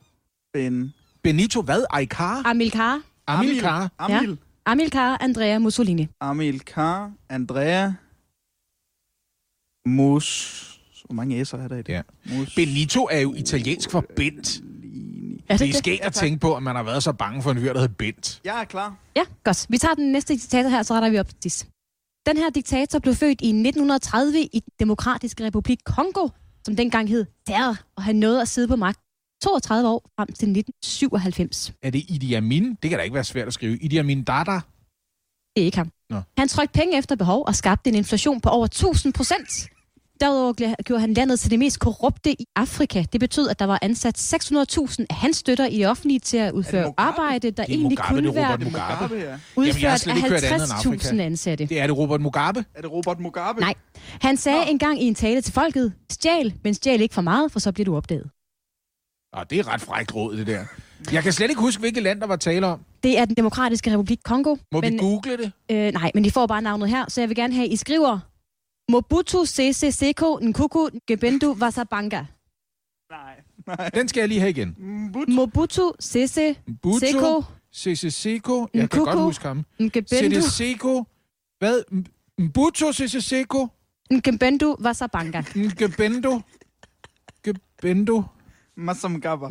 Ben... Benito hvad? Aikar? Amilcar, Amilcar? Amil. Amilcar Andrea Mussolini. Amilcar. Andrea. Mus... Hvor mange S'er er der i det? Ja. Mus... Benito er jo italiensk for Bent. Er Det er det det? skægt at tænke på, at man har været så bange for en fyr, der hedder Bent. Jeg er klar. Ja, godt. Vi tager den næste diktator her, så retter vi op til sidst. Den her diktator blev født i 1930 i den demokratiske republik Kongo, som dengang hed Der, og han nåede at sidde på magt 32 år frem til 1997. Er det Idi Amin? Det kan da ikke være svært at skrive. Idi Amin Dada? Det er ikke ham. Nå. Han trykte penge efter behov og skabte en inflation på over 1000 procent. Derudover gjorde han landet til det mest korrupte i Afrika. Det betød, at der var ansat 600.000 af hans støtter i offentlige til at udføre arbejde, der er egentlig Mugabe, kunne det er være Mugabe. Ja. Jamen, udført end af Afrika. 50.000 ansatte. Det er det Robert Mugabe? Er det Robert Mugabe? Nej. Han sagde engang i en tale til folket, stjæl, men stjæl ikke for meget, for så bliver du opdaget. Ah, det er ret frækt råd, det der. Jeg kan slet ikke huske, hvilket land, der var tale om. Det er den demokratiske republik Kongo. Må men, vi google det? øh, nej, men I får bare navnet her, så jeg vil gerne have, I skriver Mobutu Sese Seko Nkuku Ngebendu Wasabanga. Nej. Nej. Den skal jeg lige have igen. Mbut. Mobutu Sese Buto, Seko Sese Seko. Jeg kan Nkuku. godt huske ham. Ngebendu, Sese Seko. Hvad? Mbuto Sese Seko. Ngebendu Wasabanga. Ngebendo. Gebendo. Masamgaba.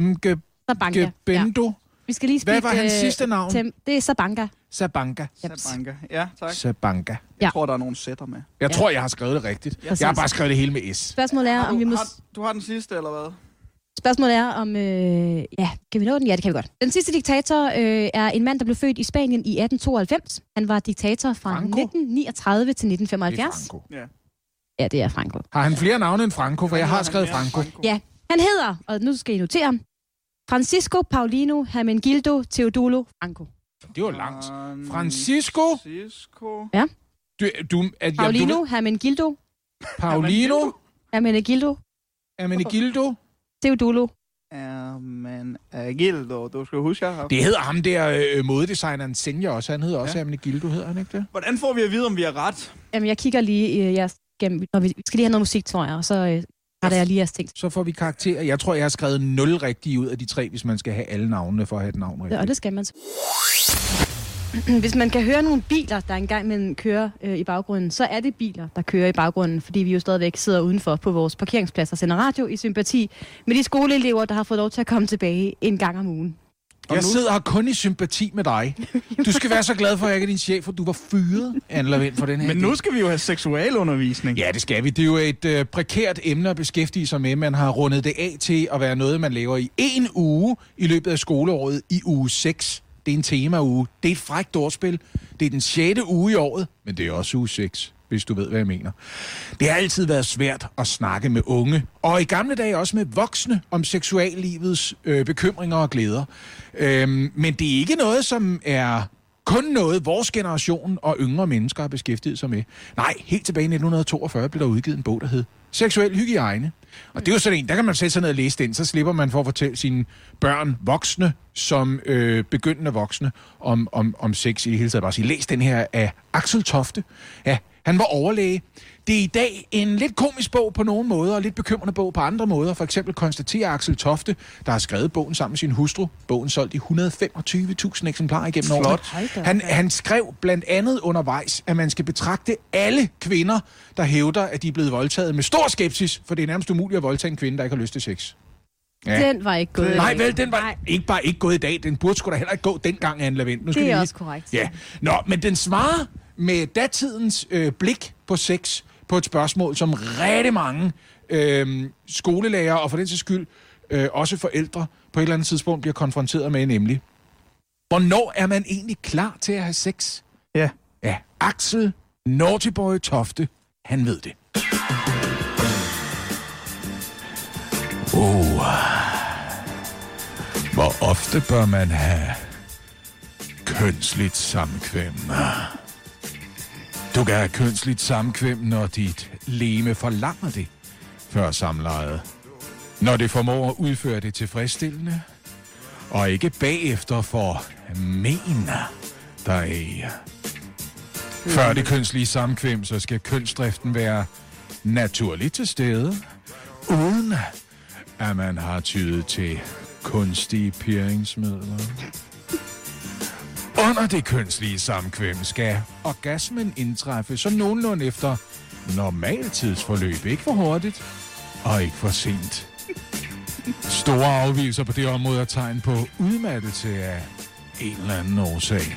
Ngebendo. Sabanga. Ja. Gebendo. Vi skal lige Hvad speak, var hans øh, sidste navn? Til, det er Sabanga. Sabanka. Sabanka. Ja, tak. Sabanka. Ja. Jeg tror, der er nogle sætter med. Jeg Ja. tror, jeg har skrevet det rigtigt. Præcis. Jeg har bare skrevet det hele med S. Spørgsmålet er, om vi må... har, du har den sidste, eller hvad? Spørgsmålet er om... Øh, ja, kan vi nå den? Ja, det kan vi godt. Den sidste diktator øh, er en mand, der blev født i Spanien i 1892. Han var diktator fra Franco? 1939 til Det er 1975. Franco. Ja, det er Franco. Har han flere navne end Franco? For jeg har skrevet Franco. Ja, han hedder, og nu skal I notere ham, Francisco Paulino Hermenegildo Teodulo Franco. Det var langt. Francisco. Francisco. Du, du, at, ja, Paulino du, Hermenegildo Paulino. Hermenegildo Hermenegildo. Teodulo. Erman Agildo. Du skal huske, jeg har... Det hedder ham der øh, modedesigneren Senja også. Han hedder også ja. Hermenegildo, hedder han ikke det? Hvordan får vi at vide, om vi har ret? Jamen, jeg kigger lige øh, jeres gennem, når vi, vi skal lige have noget musik, tror jeg, og så øh, retter jeg lige jeres ting. Så får vi karakterer. Jeg tror, jeg har skrevet 0 rigtige ud af de tre, hvis man skal have alle navnene for at have et navn Ja, rigtigt. og det skal man. Hvis man kan høre nogle biler, der engang mellem kører øh, i baggrunden, så er det biler, der kører i baggrunden, fordi vi jo stadigvæk sidder udenfor på vores parkeringsplads og sender radio i sympati med de skoleelever, der har fået lov til at komme tilbage en gang om ugen. Jeg sidder her kun i sympati med dig. Du skal være så glad for, at jeg ikke er din chef, for du var fyret, Anne Lavendt, for den her Men nu skal vi jo have seksualundervisning. Ja, det skal vi. Det er jo et øh, prekært emne at beskæftige sig med. Man har rundet det af til at være noget, man laver i en uge i løbet af skoleåret i uge 6. Det er en temauge. Det er et frækt ordspil. Det er den 6. uge i året, men det er også uge 6 hvis du ved, hvad jeg mener. Det har altid været svært at snakke med unge, og i gamle dage også med voksne, om seksuallivets øh, bekymringer og glæder. Øhm, men det er ikke noget, som er kun noget, vores generation og yngre mennesker har beskæftiget sig med. Nej, helt tilbage i 1942 blev der udgivet en bog, der hed Seksuel Hygiejne. Og det er jo sådan en, der kan man sætte sig ned og læse den, så slipper man for at fortælle sine børn, voksne, som øh, begyndende voksne, om, om, om sex i det hele taget. Bare sige, læs den her af Axel Tofte. Ja, han var overlæge. Det er i dag en lidt komisk bog på nogle måder, og lidt bekymrende bog på andre måder. For eksempel konstaterer Axel Tofte, der har skrevet bogen sammen med sin hustru. Bogen solgt i 125.000 eksemplarer igennem årene. Da op. Han, han skrev blandt andet undervejs, at man skal betragte alle kvinder, der hævder, at de er blevet voldtaget med stor skepsis, for det er nærmest umuligt at voldtage en kvinde, der ikke har lyst til sex. Ja. Den var ikke gået. i Nej, dag. vel, den var Nej, ikke bare ikke gået i dag. Den burde sgu da heller ikke gå dengang, Anne Lavendt. Nu skal det er lige... også korrekt. Ja. Nå, men den svarer med datidens øh, blik på sex på et spørgsmål, som rigtig mange øh, skolelærer og for den sags skyld øh, også forældre på et eller andet tidspunkt bliver konfronteret med, nemlig, hvornår er man egentlig klar til at have sex? Ja. Ja, Axel Naughtyboy Tofte han ved det. Oh. Hvor ofte bør man have kønsligt samkvem? Du kan have kønsligt samkvem, når dit leme forlanger det før samlejet. Når det formår at udføre det tilfredsstillende, og ikke bagefter for men dig. Før det kønslige samkvem, så skal kønsdriften være naturligt til stede, uden at man har tydet til kunstige piringsmidler. Under det kønslige samkvem skal orgasmen indtræffe så nogenlunde efter normaltidsforløb. Ikke for hurtigt, og ikke for sent. Store afvielser på det område er tegn på udmattelse af en eller anden årsag.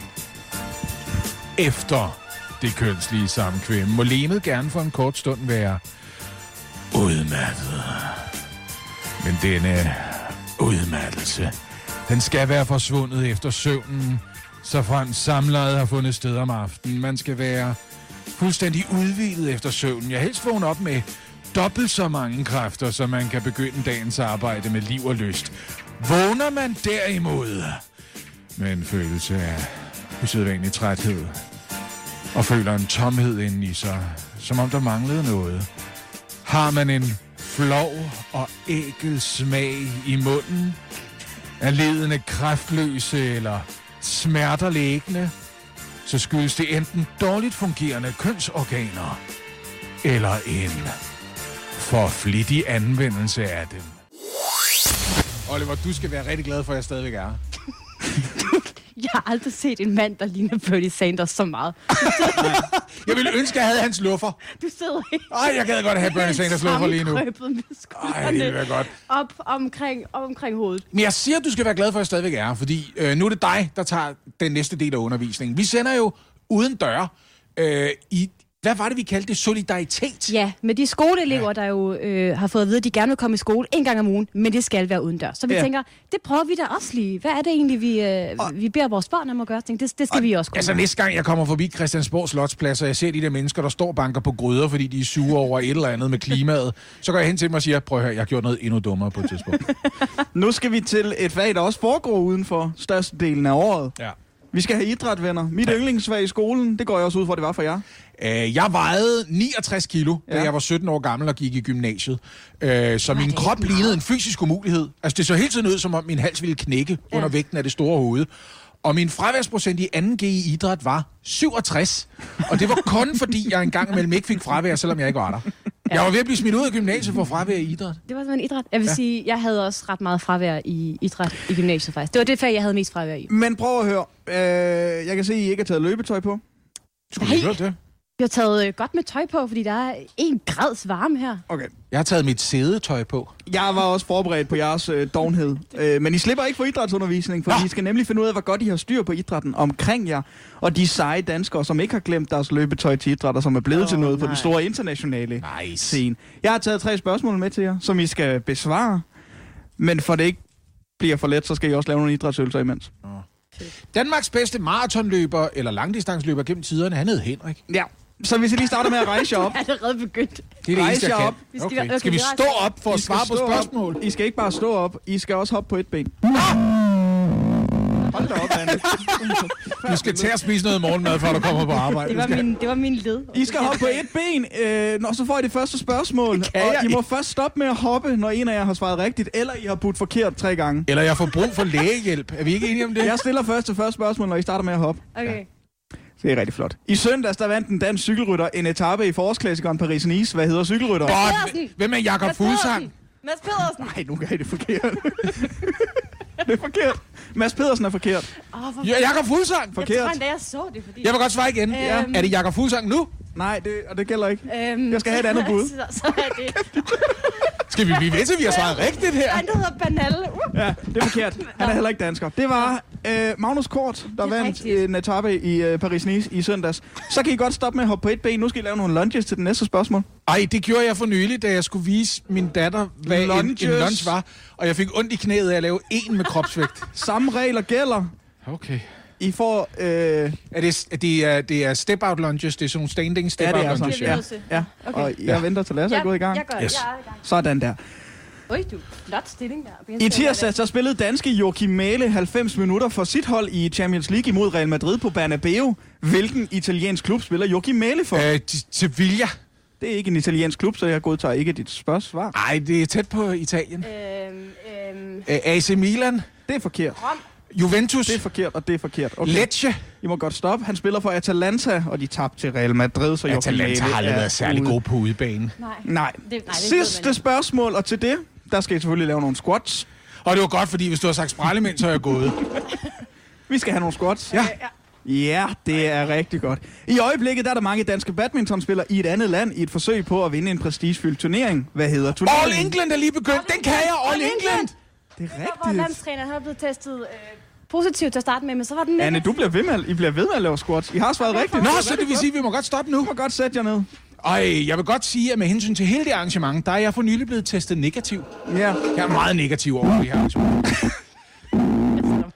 Efter det kønslige samkvem må lemet gerne for en kort stund være udmattet. Men denne udmattelse, den skal være forsvundet efter søvnen, så frem samlejet har fundet sted om aftenen. Man skal være fuldstændig udvidet efter søvnen. Jeg helst vågne op med dobbelt så mange kræfter, så man kan begynde dagens arbejde med liv og lyst. Vågner man derimod med en følelse af usædvanlig træthed, og føler en tomhed inde i sig, som om der manglede noget. Har man en flov og ækel smag i munden, er ledende kræftløse eller smerter lægende, så skyldes det enten dårligt fungerende kønsorganer, eller en for flittig anvendelse af dem. Oliver, du skal være rigtig glad for, at jeg stadigvæk er. Jeg har aldrig set en mand, der ligner Bernie Sanders så meget. Jeg ville ønske, at jeg havde hans luffer. Du sidder helt... Ej, jeg gad godt have Bernie Sanders luffer lige nu. med Ej, det skuldrene godt. op omkring, op omkring hovedet. Men jeg siger, at du skal være glad for, at jeg stadigvæk er fordi øh, nu er det dig, der tager den næste del af undervisningen. Vi sender jo uden døre øh, i, hvad var det, vi kaldte det? Solidaritet. Ja, med de skoleelever, der jo øh, har fået at vide, at de gerne vil komme i skole en gang om ugen, men det skal være udendørs. Så vi Ja. ja. tænker, det prøver vi da også lige. Hvad er det egentlig, vi, øh, vi beder vores børn om at gøre? Tænker, det, det skal vi også kunne. Altså næste gang, jeg kommer forbi Christiansborg Slotsplads, og jeg ser de der mennesker, der står og banker på gryder, fordi de er sure over et eller andet med klimaet, så går jeg hen til dem og siger, prøv at høre, jeg har gjort noget endnu dummere på et tidspunkt. Nu skal vi til et fag, der også foregår udenfor størstedelen af året. ja. Vi skal have idræt, venner. Mit yndlingsfag i skolen, det går jeg også ud fra, det var for jer. Øh, jeg vejede 69 kilo, da Ja. jeg var 17 år gammel og gik i gymnasiet. Øh, så min det er krop lignede en fysisk umulighed. Altså, det så hele tiden ud, som om min hals ville knække ja. under vægten af det store hoved. Og min fraværsprocent i 2G i idræt var 67. Og det var kun fordi, jeg engang imellem ikke fik fravær, selvom jeg ikke var der. Jeg var ved at blive smidt ud af gymnasiet for fravær i idræt. Det var simpelthen idræt. Jeg vil ja. sige, jeg havde også ret meget fravær i idræt i gymnasiet faktisk. Det var det fag, jeg havde mest fravær i. Men prøv at høre. Øh, jeg kan se, at I ikke har taget løbetøj på. Skulle du høre det? Vi har taget øh, godt med tøj på, fordi der er en grads varme her. Okay. Jeg har taget mit sædetøj på. Jeg var også forberedt på jeres øh, dovenhed. Øh, men I slipper ikke for idrætsundervisning, for Nå. I skal nemlig finde ud af, hvor godt I har styr på idrætten omkring jer. Og de seje danskere, som ikke har glemt deres løbetøj til idræt, og som er blevet oh, til noget på nej. den store internationale Nice. scene. Jeg har taget tre spørgsmål med til jer, som I skal besvare. Men for det ikke bliver for let, så skal I også lave nogle idrætsøvelser imens. Danmarks bedste maratonløber eller langdistansløber gennem tiderne, han hed Henrik. Ja. Så hvis I lige starter med at rejse jer op. Jeg er allerede begyndt. Det er det Rejs eneste, jeg jer kan. op. Vi skal- Okay. okay, Skal vi stå op for at svare på stå op. spørgsmål? I skal ikke bare stå op, I skal også hoppe på et ben. Hold da op, Anne. Du skal til at spise noget morgenmad, før du kommer på arbejde. Det var, skal... min, det var min led. I skal hoppe på et ben, øh, når så får I det første spørgsmål. kan og jeg I må først stoppe med at hoppe, når en af jer har svaret rigtigt, eller I har budt forkert tre gange. Eller jeg får brug for lægehjælp. Er vi ikke enige om det? Jeg stiller først til første spørgsmål, når I starter med at hoppe. Okay. Det er rigtig flot. I søndags, der vandt en dansk cykelrytter en etape i forårsklassikeren Paris-Nice. Hvad hedder cykelrytter? Godt. Hvem er Jakob Fuglsang? Mads Pedersen! Nej, nu gør I det forkert. det er forkert. Mads Pedersen er forkert. Hvor... Ja, Jakob Fuglsang. Jeg Forkert. tror endda, jeg så det, fordi... Jeg vil godt svare igen. Øhm. Er det Jakob Fuglsang nu? Nej, det, og det gælder ikke. Øhm, Jeg skal have et andet bud. så, så er det... Skal vi blive ved til, vi har svaret rigtigt her? Han, der hedder Banalle. Uh. Ja, det er forkert. Han er heller ikke dansker. Det var øh, Magnus Kort, der er vandt rigtigt. en etape i øh, Paris-Nice i søndags. Så kan I godt stoppe med at hoppe på et ben. Nu skal I lave nogle lunges til det næste spørgsmål. Ej, det gjorde jeg for nylig, da jeg skulle vise min datter, hvad en, en lunch var. Og jeg fik ondt i knæet af at lave en med kropsvægt. Samme regler gælder. Okay. I får... Øh, Er det, er det, er, det er step-out lunges, det er sådan nogle standing ja, det step-out er lunges, sådan. ja. Ja, ja. Okay. Og jeg Ja. venter til Lasse er gået i gang. Jeg gør Yes. jeg er i gang. Sådan der. Øj, du. Flot stilling der. I tirsdag så spillede danske Joachim Mæle 90 minutter for sit hold i Champions League imod Real Madrid på Bernabeu. Hvilken italiensk klub spiller Joachim Mæle for? Øh, Sevilla. Det er ikke en italiensk klub, så jeg godtager ikke dit spørgsmål. Nej, det er tæt på Italien. Øhm, øhm, Øh, AC Milan. Det er forkert. Juventus. Det er forkert, og det er forkert. Okay. Lecce. I må godt stoppe. Han spiller for Atalanta, og de tabte til Real Madrid, så Atalanta har aldrig været særlig ude. god på udebane. nej. Nej. Det, nej, det Sidste spørgsmål, og til det, der skal I selvfølgelig lave nogle squats. Og det var godt, fordi hvis du har sagt sprællemænd, så er jeg gået. Vi skal have nogle squats. Ja. Ja, det er rigtig godt. I øjeblikket der er der mange danske badmintonspillere i et andet land i et forsøg på at vinde en prestigefyldt turnering. Hvad hedder turneringen? All England er lige begyndt. Den kan jeg, All England. Det er Det var, hvor rigtigt. landstræneren har blevet testet øh, positivt til at starte med, men så var den Anne, du bliver ved med, I bliver ved med at lave squats. I har svaret rigtigt. Nå, så det vil sige, at vi må godt stoppe nu. Du må godt sætte jer ned. Ej, jeg vil godt sige, at med hensyn til hele det arrangement, der er jeg for nylig blevet testet negativ. Ja. Jeg er meget negativ over det her arrangement.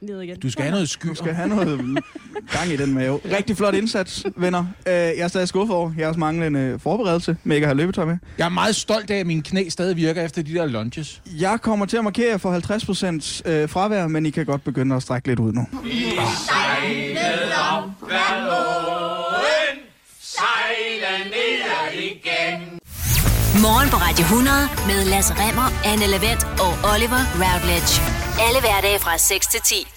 Ned igen. Du skal have noget skyr. Du skal have noget gang i den mave. Rigtig flot indsats, venner. Øh, Jeg er stadig skuffet over jeres manglende forberedelse med ikke at have løbetøj med. Jeg er meget stolt af, at mine knæ stadig virker efter de der lunges. Jeg kommer til at markere for 50% øh, fravær, men I kan godt begynde at strække lidt ud nu. Morgen på Radio 100 med Lasse Remmer, Anne Lavendt og Oliver Routledge. Alle hverdage fra 6 til 10.